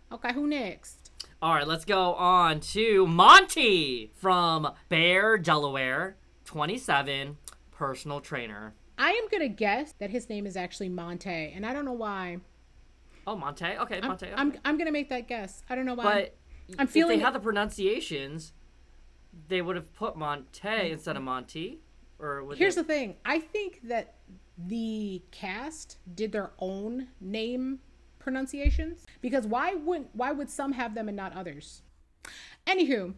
Okay, who next? All right, let's go on to Monty from Bear, Delaware, 27, personal trainer. I am gonna guess that his name is actually Monte, and I don't know why. Oh, Monte. Okay, I'm, Monte. okay. I'm, I'm gonna make that guess. I don't know why. but I'm feeling. if they it- had the pronunciations, they would have put Monte instead of Monty. Or Here's they... the thing. I think that the cast did their own name pronunciations because why wouldn't why would some have them and not others? Anywho,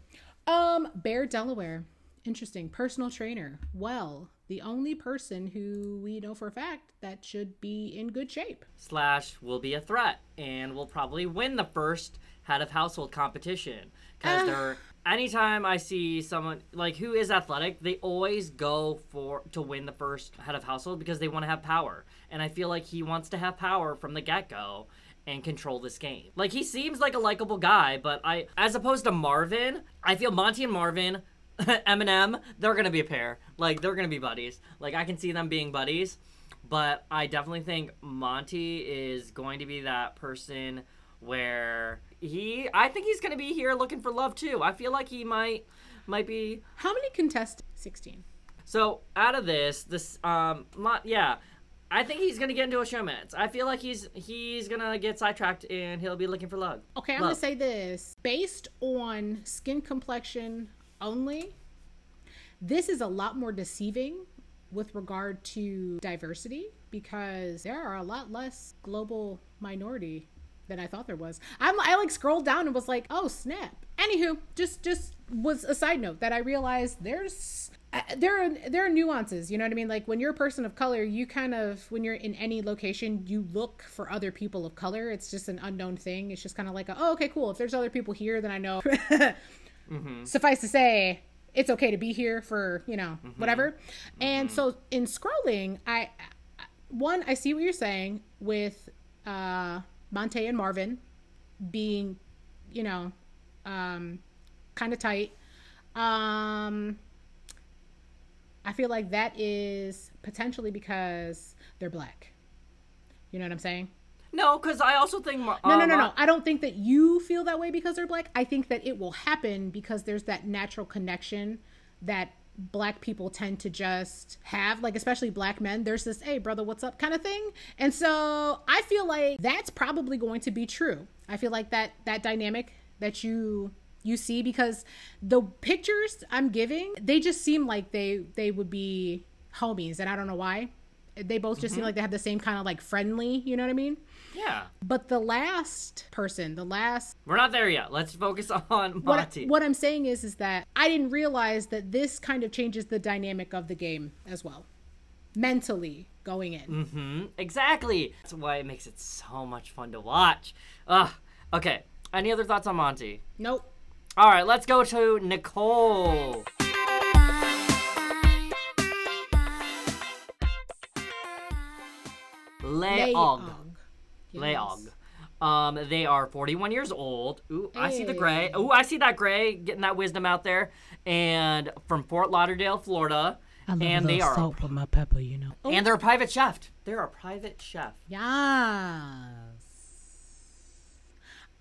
um, Bear Delaware, interesting personal trainer. Well, the only person who we know for a fact that should be in good shape. slash will be a threat and will probably win the first head of household competition because Ah. they're anytime i see someone like who is athletic they always go for to win the first head of household because they want to have power and i feel like he wants to have power from the get-go and control this game like he seems like a likable guy but i as opposed to marvin i feel monty and marvin eminem they're gonna be a pair like they're gonna be buddies like i can see them being buddies but I definitely think Monty is going to be that person where he I think he's to be here looking for love too. I feel like he might might be How many contestants? Sixteen. so out of this this um Mon- yeah I think he's gonna get into a showmance. I feel like he's he's gonna get sidetracked and he'll be looking for love. Okay, I'm Love. gonna say this based on skin complexion only. This is a lot more deceiving with regard to diversity because there are a lot less global minority than I thought there was. I'm, I like scrolled down and was like, oh snap. Anywho, just just was a side note that I realized there's uh, there are there are nuances. You know what I mean? Like when you're a person of color, you kind of when you're in any location, you look for other people of color. It's just an unknown thing. It's just kind of like, a, oh, okay, cool. If there's other people here, then I know. Suffice to say, it's okay to be here for you know whatever. And so in scrolling, I I- one I see what you're saying with uh, Monte and Marvin being, you know, um, kind of tight. Um, I feel like that is potentially because they're black. You know what I'm saying? No, because I also think Mar- No, no, uh, no, no. I don't think that you feel that way because they're black. I think that it will happen because there's that natural connection that black people tend to just have, like especially black men. There's this, hey, brother, what's up kind of thing. And so I feel like that's probably going to be true. I feel like that that dynamic that you you see because the pictures I'm giving, they just seem like they they would be homies, and I don't know why. They both just seem mm-hmm. like they have the same kind of like friendly, you know what I mean? Yeah, But the last person, the last we're not there yet. Let's focus on what, Monty. what I'm saying is is that I didn't realize that this kind of changes the dynamic of the game as well. Mentally going in. Mm-hmm. Exactly. That's why it makes it so much fun to watch. Ugh. Okay. Any other thoughts on Monty? Nope. All right, let's go to Nicole. Layog. Layog. Um, they are 41 years old. Ooh, I see the gray. Ooh, I see that gray getting that wisdom out there. And from Fort Lauderdale, Florida. I love and they are salt with my pepper, you know. and they're a private chef. They're a private chef. Yes.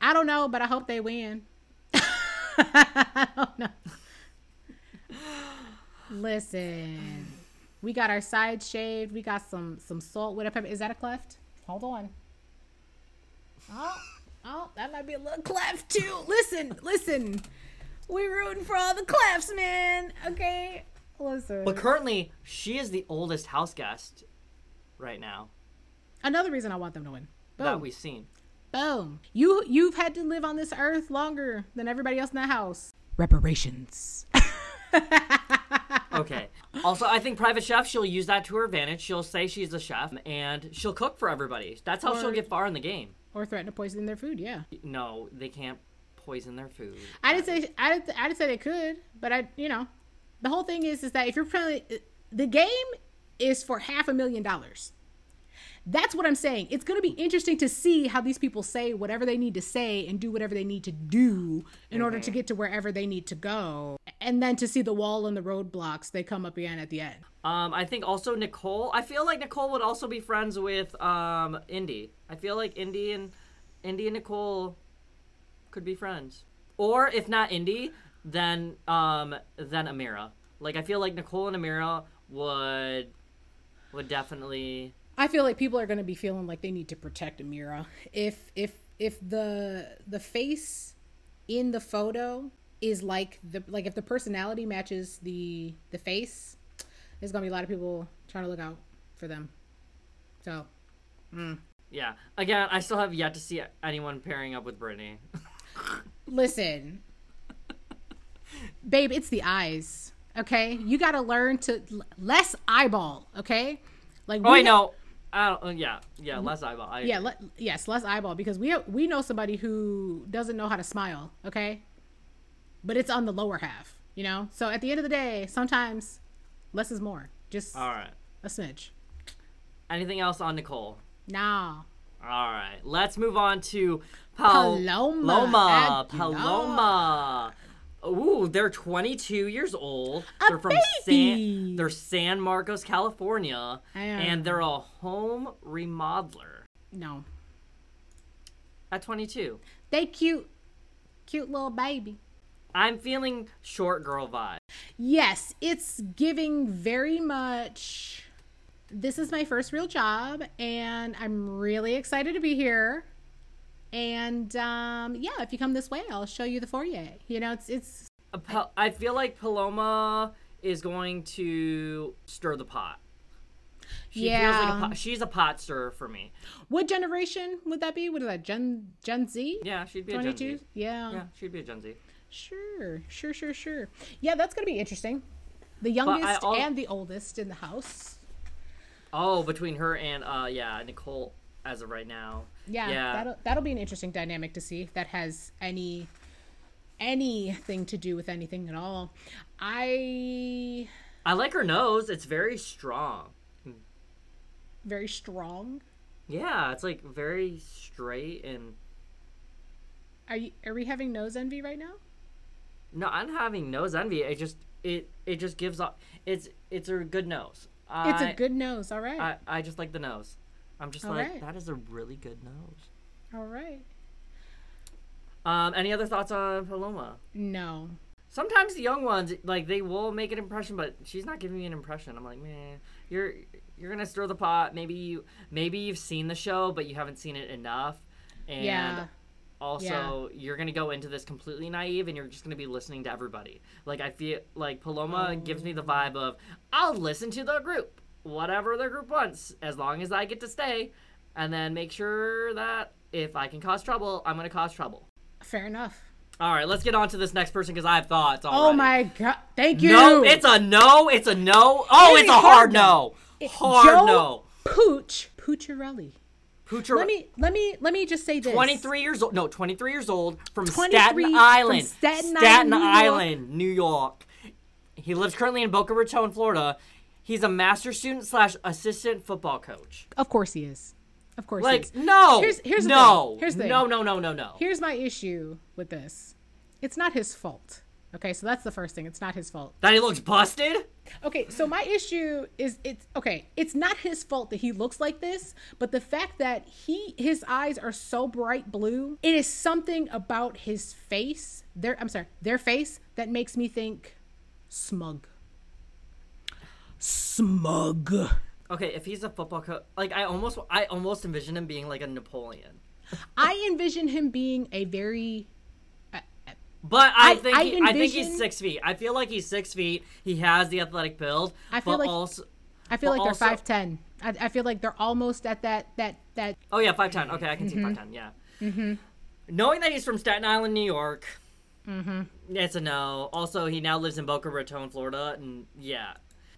I don't know, but I hope they win. I don't know. Listen, we got our sides shaved. We got some some salt with a pepper. Is that a cleft? Hold on. Oh, oh, that might be a little cleft too. Listen, listen. We're rooting for all the clefts, man. Okay, listen. But currently, she is the oldest house guest right now Another reason I want them to win. that Boom. we've seen. Boom. You you've had to live on this earth longer than everybody else in that house. Reparations. Okay. also, I think private chef, she'll use that to her advantage. She'll say she's a chef and she'll cook for everybody. That's how she'll get far in the game. Or threaten to poison their food, yeah. No, they can't poison their food. I didn't say I didn't, I didn't say they could, but I you know, the whole thing is is that if you're playing the game is for half a million dollars. That's what I'm saying. It's going to be interesting to see how these people say whatever they need to say and do whatever they need to do in order to get to wherever they need to go. and then to see the wall and the roadblocks they come up again at the end. Um, I think also Nicole. I feel like Nicole would also be friends with um Indy. I feel like Indy and Indy and Nicole could be friends. Or if not Indy, then um then Ameerah. Like I feel like Nicole and Ameerah would would definitely I feel like people are going to be feeling like they need to protect Ameerah. If if if the the face in the photo is like the like if the personality matches the the face, there's going to be a lot of people trying to look out for them. So, mm. yeah. Again, I still have yet to see anyone pairing up with Brittany. listen. Babe, it's the eyes. Okay? You got to learn to l- less eyeball, okay? Like oh ha- no. I don't, uh, yeah, yeah, less eyeball. I Yeah, le- yes, less eyeball because we have, we know somebody who doesn't know how to smile, okay? But it's on the lower half, you know? So at the end of the day, sometimes less is more. Just All right. a smidge. Anything else on Nicole? Nah. All right, let's move on to Pal- Paloma Paloma. Paloma. Ooh, they're 22 years old. A they're from baby. San. They're San Marcos, California, and they're a home remodeler No. at 22. They cute cute little baby. I'm feeling short girl vibe. Yes, it's giving very much. This is my first real job, and I'm really excited to be here. And um, yeah, if you come this way, I'll show you the foyer. You know, it's it's I feel like Paloma is going to stir the pot. She feels like Yeah. a pot. She's a pot stirrer for me. what generation would that be? What is that? Gen Gen Z? Yeah, she'd be a Gen. Z. Yeah. Yeah, she'd be a Gen Z. Sure, sure, sure, sure. Yeah, that's gonna be interesting. The youngest al- and the oldest in the house. Oh, between her and uh yeah, Nicole as of right now. Yeah, Yeah. that'll that'll be an interesting dynamic to see if that has any anything to do with anything at all. I I like her nose. It's very strong. very strong. Yeah, it's like very straight and Are you are we having nose envy right now? no, I'm having nose envy. It just it it just gives off. It's it's a good nose. It's a good nose. All right. I I just like the nose. I'm just All like right. that is a really good nose. all right. Um, any other thoughts on Paloma? No. Sometimes the young ones like they will make an impression, but she's not giving me an impression. I'm like, man, you're you're gonna stir the pot. Maybe you maybe you've seen the show, but you haven't seen it enough. And Yeah. also you're gonna go into this completely naive and you're just gonna be listening to everybody. Like I feel like Paloma gives me the vibe of I'll listen to the group, whatever the group wants, as long as I get to stay, and then make sure that if I can cause trouble, I'm gonna cause trouble. Fair enough. All right, let's get on to this next person because I have thoughts. Oh my god! Thank you. No, it's a no. It's a no. Oh, It it's a hard no. Hard Joe no. Pooch Pucciarelli. Poocher, Let me let me let me just say this. 23 years old. No, 23 years old from 23 Staten from Island. Staten Island, New York. Island, New York. He lives currently in Boca Raton, Florida. He's a master student slash assistant football coach. Of course he is. Of course he Like is. no, Here's- here's the no, thing. Here's the thing. no, no, no, no, no. Here's my issue with this. It's not his fault. Okay, so that's the first thing. It's not his fault. that he looks busted. Okay, so my issue is it's okay. It's not his fault that he looks like this, but the fact that he his eyes are so bright blue, it is something about his face. Their I'm sorry, their face that makes me think smug. Smug. Okay, if he's a football coach, like I almost, I almost envision him being like a Napoleon. I envision him being a very But I, I- think I he, I think he's six feet. I feel like he's six feet. He has the athletic build. I feel but like- also, I feel like also- they're five ten. I, I feel like they're almost at that that that oh yeah, five ten. Okay, I can see Mm-hmm. five ten. Yeah. Mm-hmm. Knowing that he's from Staten Island, New York, mm-hmm. it's a no. Also, he now lives in Boca Raton, Florida, and yeah,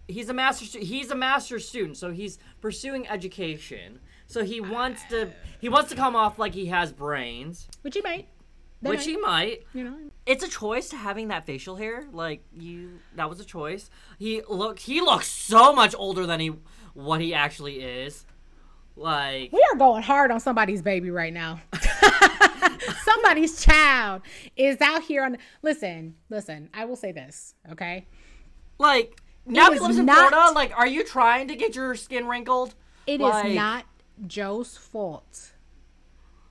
he's a master. He's a master student, so he's pursuing education. So he wants to. He wants to come off like he has brains, which he might. They which might, he might. you know. it's a choice to having that facial hair. Like you, that was a choice. He look, he looks so much older than he what he actually is. Like We are going hard on somebody's baby right now. somebody's child is out here on. Listen, listen. I will say this, okay? Like now he lives in not- Florida. Like, are you trying to get your skin wrinkled? It is Like- not Joe's fault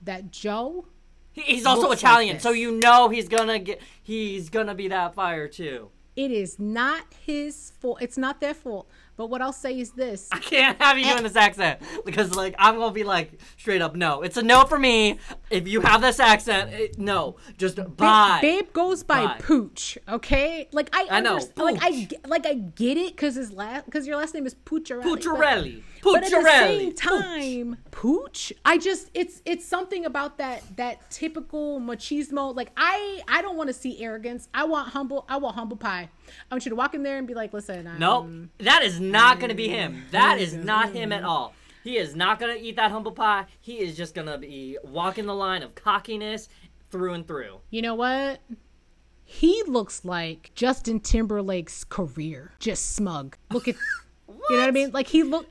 that Joe. He- He's also looks like Italian, so you know he's gonna get. He's gonna be that fire too. It is not his fault. It's not their fault. But what I'll say is this: I can't have you in this accent because, like, I'm gonna be like straight up no. It's a no for me. If you have this accent, it, no, just bye. Babe goes by Bye. Pooch, okay? Like I, I know, Like I, like I get it because his last, because your last name is Pucciarelli. Pucciarelli. But at the same time, Pooch, I just it's it's something about that that typical machismo. Like I I don't want to see arrogance. I want humble. I want humble pie. I want you to walk in there and be like, listen, Nope, that is not gonna be him. That is mm. not him at all. He is not gonna eat that humble pie. He is just gonna be walking the line of cockiness through and through. You know what? He looks like Justin Timberlake's career, just smug. Look at, you know what I mean? Like he look.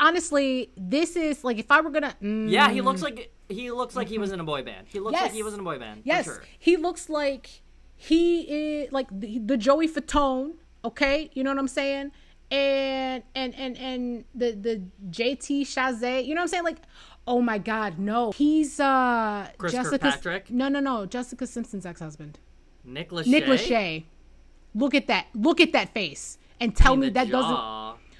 Honestly, this is like if I were gonna. mm, Yeah, he looks like he looks like he was in a boy band. He looks like he was in a boy band. Yes, for sure. he looks like he is like the, the Joey Fatone. Okay, you know what I'm saying? And and and and the the JT Chasez. You know what I'm saying? Like, oh my God, no, he's uh Chris Jessica. Kirkpatrick? No, no, no, Jessica Simpson's ex-husband, Nick Lachey. Nick Lachey. Look at that. Look at that face, and tell me that doesn't.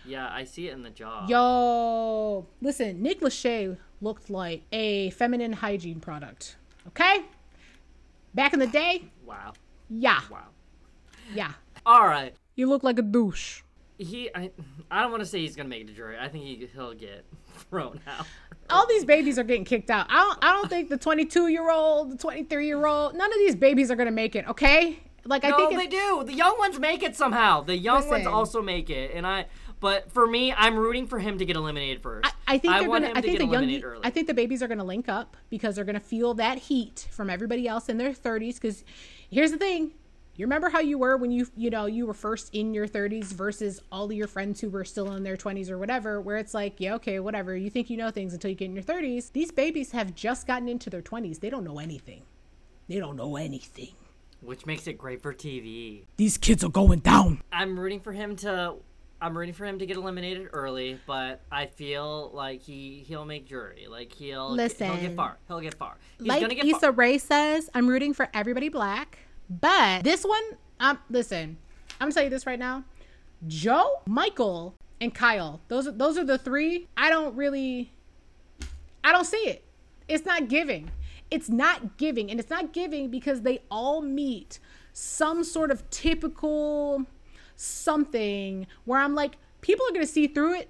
Yeah, I see it in the jaw. Yo, listen, Nick Lachey looked like a feminine hygiene product. Okay, back in the day, Wow. yeah. Wow. Yeah. All right. You look like a douche. He, I, I don't want to say he's gonna make it to jury. I think he, he'll get thrown out. All these babies are getting kicked out. I don't I don't think the 22 year old, the 23 year old, none of these babies are gonna make it, okay? Like I no, think they do. The young ones make it somehow. The young ones also make it, and I. But for me, I'm rooting for him to get eliminated first. I, I think they're want gonna him I to think get the young early. I think the babies are gonna link up because they're gonna feel that heat from everybody else in their 30s. Because here's the thing. You remember how you were when you you know you were first in your 30s versus all of your friends who were still in their 20s or whatever where it's like yeah okay whatever you think you know things until you get in your 30s these babies have just gotten into their 20s they don't know anything they don't know anything which makes it great for TV. These kids are going down. I'm rooting for him to. I'm rooting for him to get eliminated early, but I feel like he he'll make jury. Like he'll listen. he'll get far. He'll get far. He's like gonna get Issa far. Rae says, I'm rooting for everybody black. But this one, um, listen, I'm gonna tell you this right now. Joe, Michael, and Kyle. Those are those are the three. I don't really I don't see it. It's not giving. It's not giving. And it's not giving because they all meet some sort of typical something where I'm like, people are gonna see through it.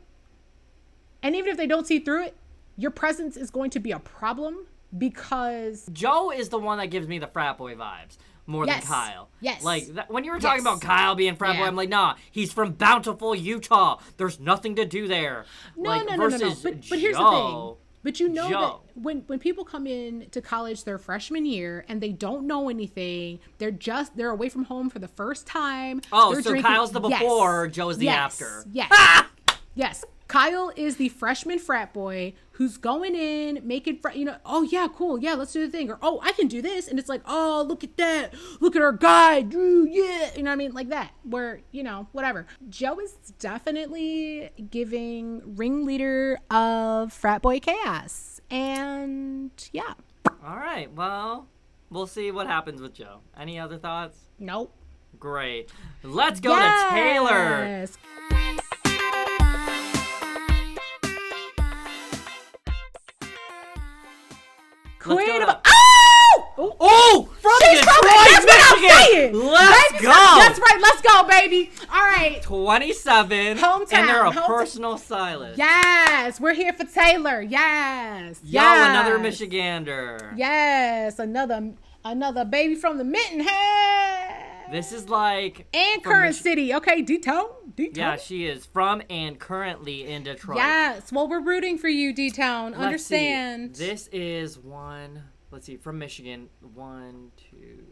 And even if they don't see through it, your presence is going to be a problem because Joe is the one that gives me the frat boy vibes more Yes. than Kyle. Yes. Like that, when you were talking Yes. about Kyle being frat boy, I'm like, nah, he's from Bountiful, Utah. There's nothing to do there. no, like, no, no, no, no. But, but here's the thing. But you know that when when people come in to college their freshman year and they don't know anything, they're just they're away from home for the first time. Oh, they're so Kyle's the Yes. before, Joe's the Yes. after. Yes. Ah! yes. Kyle is the freshman frat boy who's going in, making, fr- you know, oh yeah, cool, yeah, let's do the thing, or oh, I can do this, and it's like, oh, look at that, look at our guy, Drew, yeah, you know what I mean, like that, where you know, whatever. Joe is definitely giving ringleader of frat boy chaos, and yeah, All right, well, we'll see what happens with Joe. Any other thoughts? nope. Great. Let's go to Taylor. Queen of to- oh! Oh, from She's Detroit, from it. That's what I'm Michigan. saying. Let's Baby, go. That's right. Let's go, baby. All right. 27. Hometown, And they're a hometown. personal stylist. Yes, we're here for Taylor. Yes. Yo, yes. another Michigander. Yes, another another baby from the mitten head. This is like. and current Michi- city. Okay, D-Tone. D-Tone. Yeah, she is from and currently in Detroit. Yes. Well, we're rooting for you. Let's see. Understand. This is one. Let's see, from Michigan. One, two.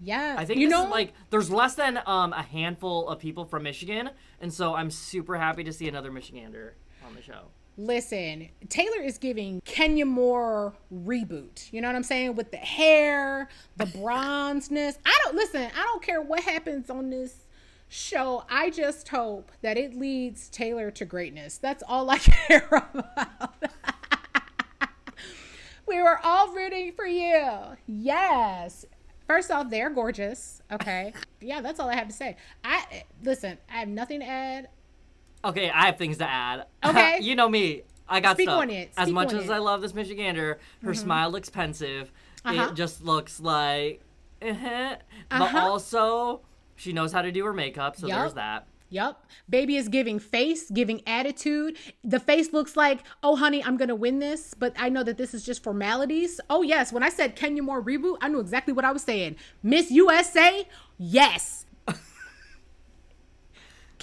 Yeah. I think you know like there's less than um, a handful of people from Michigan, and so I'm super happy to see another Michigander on the show. Listen, Taylor is giving Kenya Moore reboot. You know what I'm saying? With the hair, the bronzeness. I don't listen, I don't care what happens on this show. I just hope that it leads Taylor to greatness. That's all I care about. we were all rooting for you. Yes. First off, they're gorgeous. Okay. yeah, that's all I have to say. I listen, I have nothing to add. Okay, I have things to add. Okay. you know me. I got Speak stuff. on it. As Speak much on as it. I love this Michigander, her smile looks pensive. Uh-huh. It just looks like, uh-huh. but Uh-huh. also she knows how to do her makeup, so Yup. there's that. Yep. Baby is giving face, giving attitude. The face looks like, oh, honey, I'm going to win this, but I know that this is just formalities. Oh, yes. When I said Kenya Moore reboot, I knew exactly what I was saying. Miss USA, yes.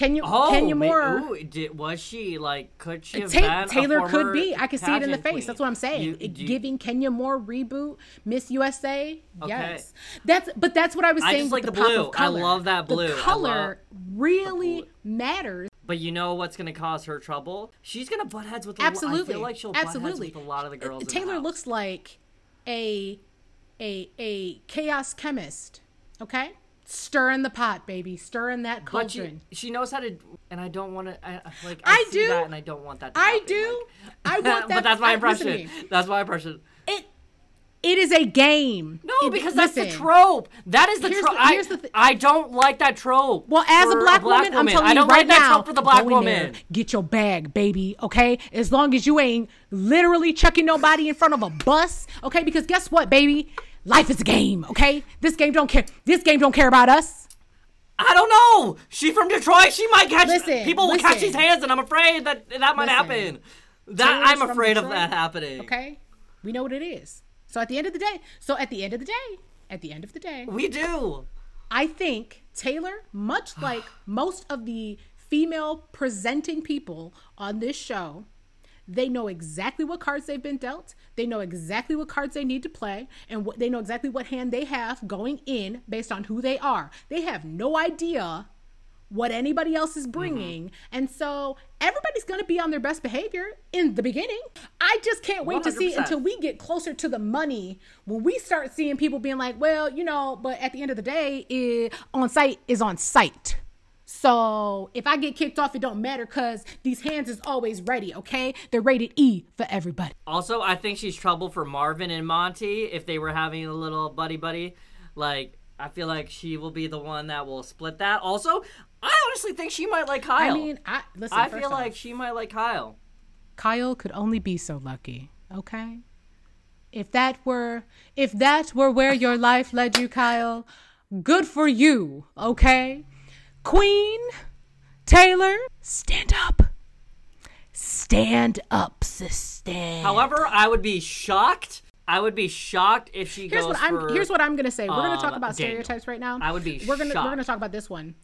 Kenya, Oh, Kenya ma- Moore. ooh, did, was she like? Could she have Ta- Taylor could be. I could see it in the face. queen? That's what I'm saying. You- It- you- giving Kenya Moore reboot, Miss USA. Okay. Yes, that's but that's what I was I saying. with like the, the pop blue. I love that blue. The color really blue. matters. But you know what's gonna cause her trouble? She's gonna butt heads with a lo- Absolutely, I feel like she'll absolutely. butt heads with a lot of the girls. the Taylor house. looks like a a a chaos chemist. Okay, stirring the pot, baby, stirring that But she, cauldron. she knows how to, and I don't want to. I, like I I, do. that, and I don't want that. I happen, do. like- I want that. but that's my listen impression. That's my impression. It it is a game. No, It- because that's the trope. That is the trope. I, the thi- I don't like that trope. Well, as a for black, woman, I'm telling I don't you right like that now, trope for the black in there, woman. get your bag, baby. Okay, as long as you ain't literally chucking nobody in front of a bus. Okay, because guess what, baby, life is a game. Okay, this game don't care. This game don't care about us. I don't know. She from Detroit. She might catch. Listen, people will catch these hands, and I'm afraid that that might Listen. happen. That Taylor's I'm afraid of that happening. Okay, we know what it is. So at the end of the day, so at the end of the day, at the end of the day, We do. I think Taylor, much like most of the female presenting people on this show, they know exactly what cards they've been dealt. They know exactly what cards they need to play, and what they know exactly what hand they have going in based on who they are. They have no idea what anybody else is mm-hmm. bringing, and so everybody's going to be on their best behavior in the beginning. I just can't wait to see until we get closer to the money when we start seeing people being like, well, you know, but at the end of the day, it, on site is on site. So if I get kicked off, it don't matter because these hands is always ready. Okay, they're rated E for everybody. Also, I think she's trouble for Marvin and Monty if they were having a little buddy buddy. Like, I feel like she will be the one that will split that. Also, I honestly think she might like Kyle. I mean, I listen. I feel off, like she might like Kyle. Kyle could only be so lucky. Okay, if that were if that were where your life led you, Kyle, good for you. Okay, Queen Taylor, stand up. Stand up, sister. However, I would be shocked. I would be shocked if she here's goes what I'm for. here's what I'm gonna say. We're gonna talk um, about Daniel. stereotypes right now. I would be we're gonna we're gonna talk about this one.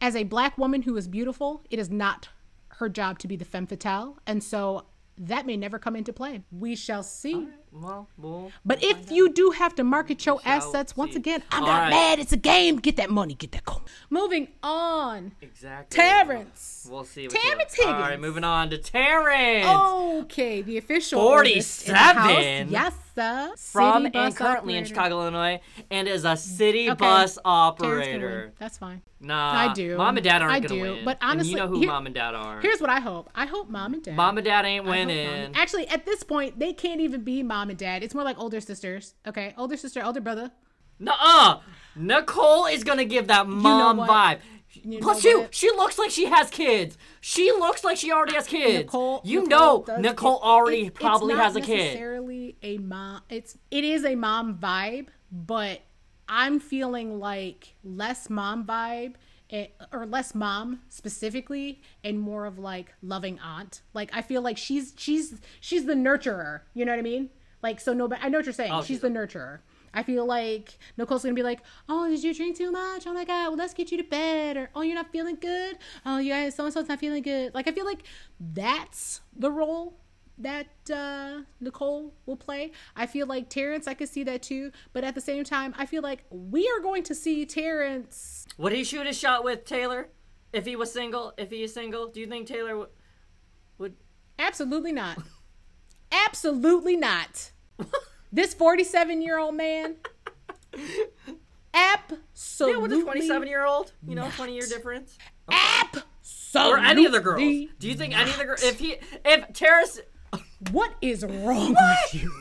As a black woman who is beautiful, it is not her job to be the femme fatale, and so that may never come into play. We shall see. Well, well, But if you do have to market your shall assets, once again, I'm All not right. mad. It's a game. Get that money. Get that coin. Moving on. exactly. Terrance. We'll see. What Terrance she- All right, moving on to Terrance. Okay, the official oldest in the house. 47. Yes, sir. from City and bus currently in. Chicago, Illinois, and is a city Okay. bus operator. win. That's fine. Nah, I do. Mom and dad aren't I gonna do. win. But And honestly, you know who here- mom and dad are. Here's what I hope. I hope mom and dad. Mom and dad ain't I hope mom- winning. Actually, at this point, they can't even be mom and dad. It's more like older sisters. Okay, older sister, older brother. Nuh-uh. Nicole is gonna give that mom what? vibe. You Plus, she what? she looks like she has kids. She looks like she already has kids. Nicole, you Nicole know, Nicole already it- probably it's has a kid. Necessarily a mom. It's it is a mom vibe, but I'm feeling like less mom vibe. eh, Or less mom specifically, and more of like loving aunt. Like I feel like she's she's she's the nurturer. You know what I mean? Like so. No, but I know what you're saying. Oh, she's she's the nurturer. I feel like Nicole's gonna be like, "Oh, did you drink too much? Oh my god, well let's get you to bed." Or, "Oh, you're not feeling good? Oh, you guys, so and so's not feeling good." Like I feel like that's the role that uh, Nicole will play. I feel like Terrance, I could see that too. But at the same time, I feel like we are going to see Terrance. Would he shoot a shot with Taylor if he was single? If he is single, do you think Taylor would? would Absolutely not. Absolutely not. This 47 year old man. Absolutely. Yeah, with a 27 year old, you know, 20 year difference. Absolutely. Or any of the girls. Do you think any of the girls? If he, if Terrace, What is wrong with you?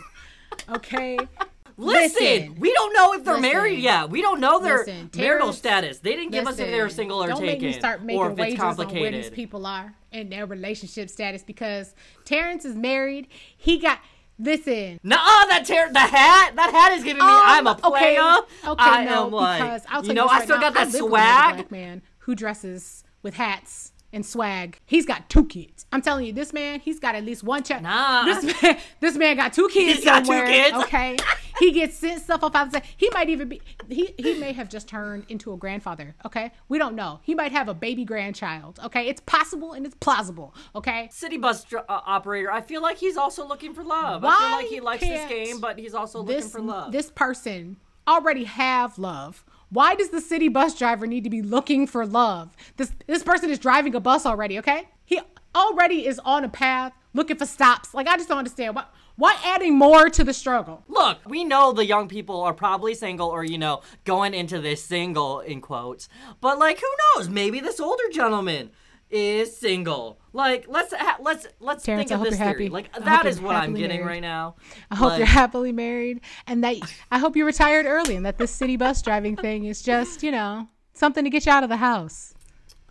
Okay. listen, Listen. we don't know if they're Listen. married yet. We don't know their Listen, marital status. They didn't give us if they were Listen, single or don't taken, make me start making or if it's wagers on where these complicated. people are and their relationship status because Terrance is married. He got listen. Nuh-uh, that ter- the hat, that hat is giving me. I'm a Um, okay, player. Okay, I no, am because you know, this I still now, got that swag. Black man who dresses with hats and swag. He's got two kids. I'm telling you, this man, he's got at least one child. Nah. This man, this man got two kids. He's got two kids. Okay. he gets sent stuff off outside. He might even be. He he may have just turned into a grandfather. Okay. We don't know. He might have a baby grandchild. Okay. It's possible and it's plausible. Okay. City bus dr- uh, operator. I feel like he's also looking for love. I Why feel like he likes this game, but he's also looking this for love. this person already have love. Why does the city bus driver need to be looking for love? This this person is driving a bus already, okay? He already is on a path looking for stops. Like I just don't understand why why adding more to the struggle. Look, we know the young people are probably single or, you know, going into this single in quotes. But like who knows? Maybe this older gentleman is single. Like let's ha- let's let's Terrance, think I of hope this you're theory. happy. Like that is what I'm getting married. right now. I hope Like, you're happily married and that I hope you retired early and that this city bus driving thing is just, you know, something to get you out of the house.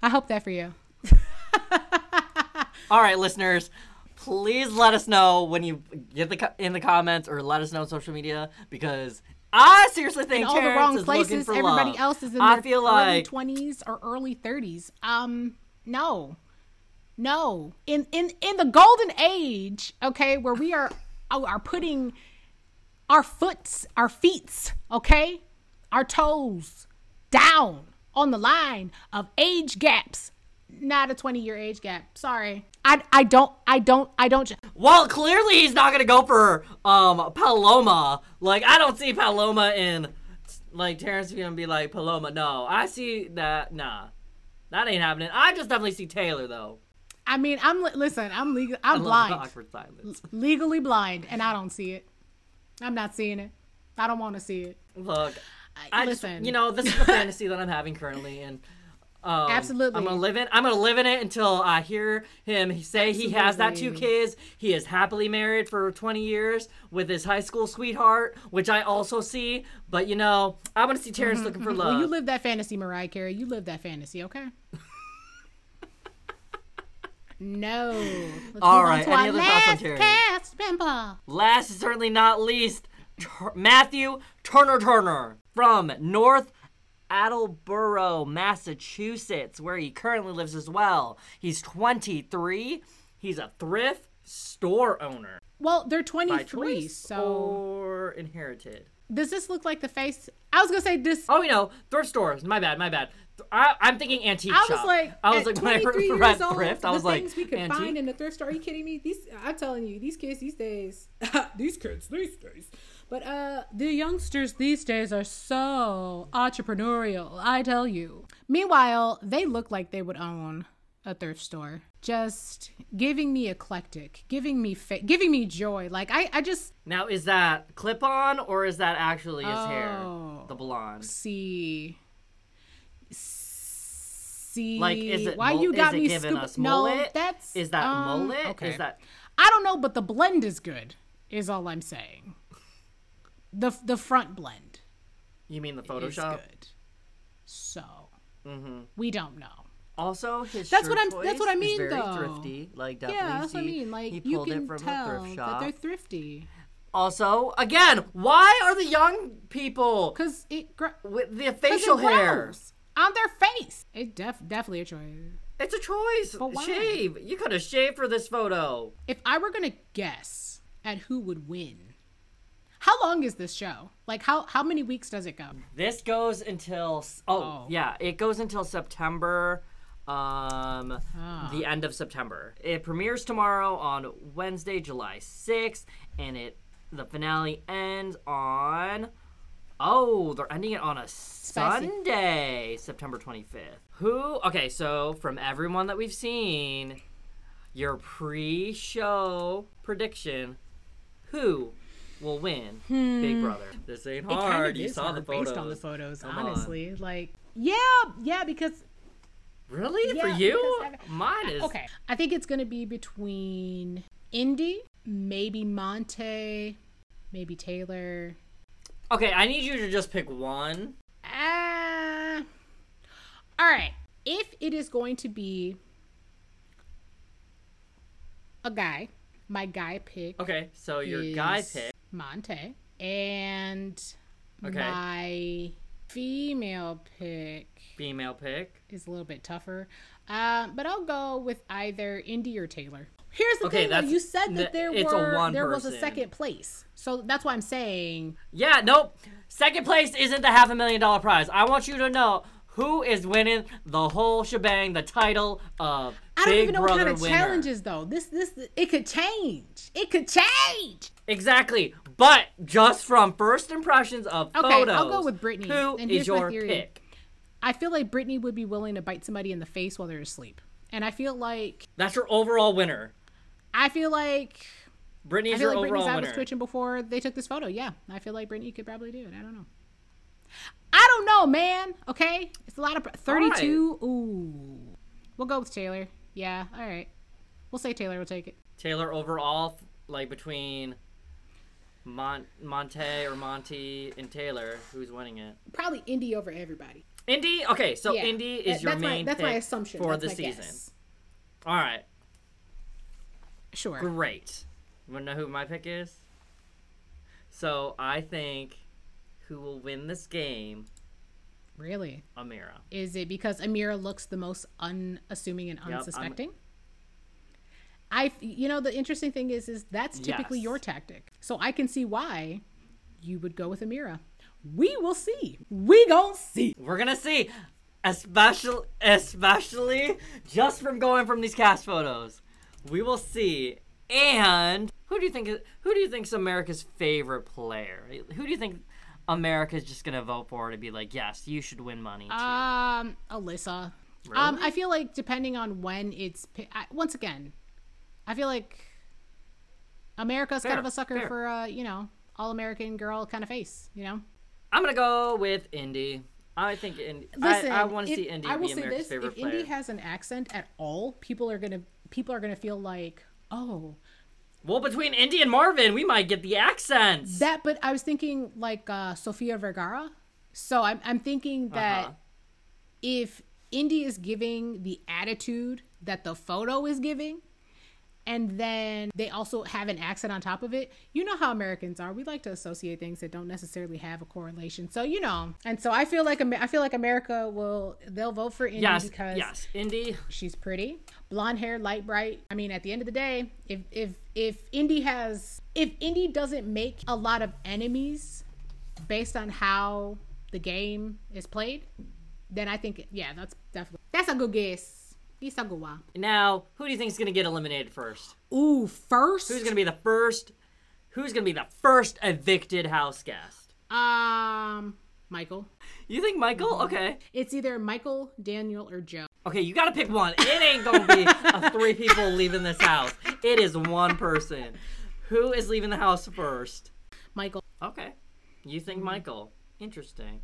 I hope that for you. All right, listeners, please let us know when you get the co- in the comments or let us know on social media because I seriously think in all the wrong places. for Everybody love. else is in I their early like twenties or early thirties. Um, no, no. In in in the golden age, okay, where we are oh, are putting our foots, our feets, okay, our toes down on the line of age gaps. Not a twenty year age gap. Sorry. I, I don't I don't I don't Well, clearly he's not gonna go for um Paloma. Like I don't see Paloma in like Terrance gonna be like Paloma. No, I see that. Nah, that ain't happening. I just definitely see Taylor though. I mean I'm listen I'm legal I I'm love the blind awkward silence. legally blind and I don't see it. I'm not seeing it. I don't want to see it. Look, I, I just listen, you know this is the fantasy that I'm having currently, and um, Absolutely. I'm gonna live in. I'm gonna live in it until I hear him say he has that two kids. He is happily married for 20 years with his high school sweetheart, which I also see. But you know, I'm gonna see Terrance looking for love. Well, you live that fantasy, Mariah Carey. You live that fantasy, okay? no. Let's All right, to any other thoughts on last Terry? cast member. Last and certainly not least, Tur- Matthew Turner Turner from North Attleboro, Massachusetts, where he currently lives as well. He's 23. He's a thrift store owner. Well, they're 23, choice so or inherited. does this look like the face? I was gonna say this. Oh, you know, thrift stores. My bad, my bad. I, I'm thinking antique I was shop. like, I was like, when I 23 read years old, thrift, I was like, things we could antique. find in the thrift store. Are you kidding me? These, I'm telling you, these kids these days, these kids these days. But uh, the youngsters these days are so entrepreneurial. I tell you. Meanwhile, they look like they would own a thrift store. Just giving me eclectic, giving me fa- giving me joy. Like I, I just Now, is that clip on or is that actually his hair? Oh. The blonde. see. See, Like, is it why mul- you got is me giving scoop- us No, that's Is that um, mullet? Okay. Is that I don't know, but the blend is good. Is all I'm saying. The the front blend you mean the is Photoshop? good. So Mm-hmm. we don't know. Also, his That's shirt what I'm- that's what I is mean, very though. thrifty. Like definitely yeah, that's what I mean. Like he you pulled can it from tell a thrift that shop. they're thrifty Also, again, why are the young people because it gr- with the facial hair? on their face. It def definitely a choice. It's a choice. But why? Shave. You could have shaved for this photo. If I were gonna guess at who would win, how long is this show? Like how how many weeks does it go? This goes until oh, Oh. yeah, it goes until September um Ah. the end of September. It premieres tomorrow on Wednesday, July 6th and it the finale ends on Oh, they're ending it on a Spicy. Sunday, September 25th. Who? Okay, so from everyone that we've seen, your pre-show prediction. Who will win Big Brother? This ain't Hmm. Hard. kind of you is saw hard the photos. based on the photos, Come on. honestly. Like, yeah, yeah, because Really? For you? because Mine is okay, I think it's gonna be between Indy, maybe Monte, maybe Taylor. Okay, I need you to just pick one. Ah, all right. If it is going to be a guy, my guy pick Okay, so your is guy pick. Monte, and Okay. my female pick Female pick. is a little bit tougher. Um, but I'll go with either Indy or Taylor. Here's the Okay, thing: you said that th- there were there was a second place, so that's why I'm saying Yeah, nope. Second place isn't the half a million dollar prize. I want you to know who is winning the whole shebang, the title of I don't Big even know what kind of winner. challenges though. This this it could change. It could change. Exactly. But just from first impressions of Okay, photos, I'll go with Brittany, Who and is your pick? I feel like Brittany would be willing to bite somebody in the face while they're asleep, and I feel like That's your overall winner. I feel like Brittany's I feel your like Brittany's eye was twitching before they took this photo. Yeah, I feel like Brittany could probably do it. I don't know. I don't know, man. Okay, it's a lot of pr- thirty-two. Ooh, we'll go with Taylor. Yeah, all right. We'll say Taylor will take it. Taylor overall, like between Mon- Monte or Monty and Taylor, who's winning it? Probably Indy over everybody. Indy. Okay, so Yeah, Indy is that- your that's my, main That's pick my assumption for That's the my season. guess. All right, Sure. great. You wanna know who my pick is? So I think who will win this game? Really? Ameerah. Is it because Ameerah looks the most unassuming and unsuspecting? I, you know, the interesting thing is, is that's typically Yes. your tactic. So I can see why you would go with Ameerah. We will see. We gon' see. We're gonna see, especially especially just from going from these cast photos, we will see. And who do you think? is- Who do you think's America's favorite player? Who do you think America's just gonna vote for it to be like, yes, you should win money? Too? Um, Alyssa. Um, I feel like depending on when it's pi- I, once again, I feel like America's kind of a sucker fair. for uh, you know, all American girl kind of face. You know. I'm gonna go with Indy. I think Indy. Listen, I, I want to see Indy I will be say America's this: if player. Indy has an accent at all, people are gonna people are gonna feel like, oh, well, between Indy and Marvin, we might get the accents. that. But I was thinking like uh, Sofia Vergara. So I'm I'm thinking that Uh-huh. if Indy is giving the attitude that the photo is giving, and then they also have an accent on top of it. You know how Americans are. We like to associate things that don't necessarily have a correlation. So you know, and so I feel like I feel like America will they'll vote for Indy yes, because yes, Indy. she's pretty, blonde hair, light bright. I mean, at the end of the day, if if if Indy has if Indy doesn't make a lot of enemies based on how the game is played, then I think yeah, that's definitely that's a good guess. Now, who do you think is gonna get eliminated first? Ooh, first. Who's gonna be the first? Who's gonna be the first evicted house guest? Um, Michael. You think Michael? Mm-hmm. Okay. It's either Michael, Daniel, or Joe. Okay, you gotta pick one. It ain't gonna be a three people leaving this house. It is one person. Who is leaving the house first? Michael. Okay. You Mm-hmm. think Michael. Interesting.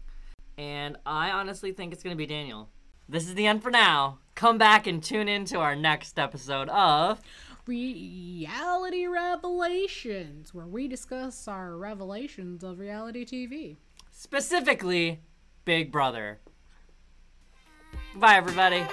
And I honestly think it's gonna be Daniel. This is the end for now. Come back and tune in to our next episode of Reality Revelations, where we discuss our revelations of reality TV. specifically Big Brother. Bye everybody.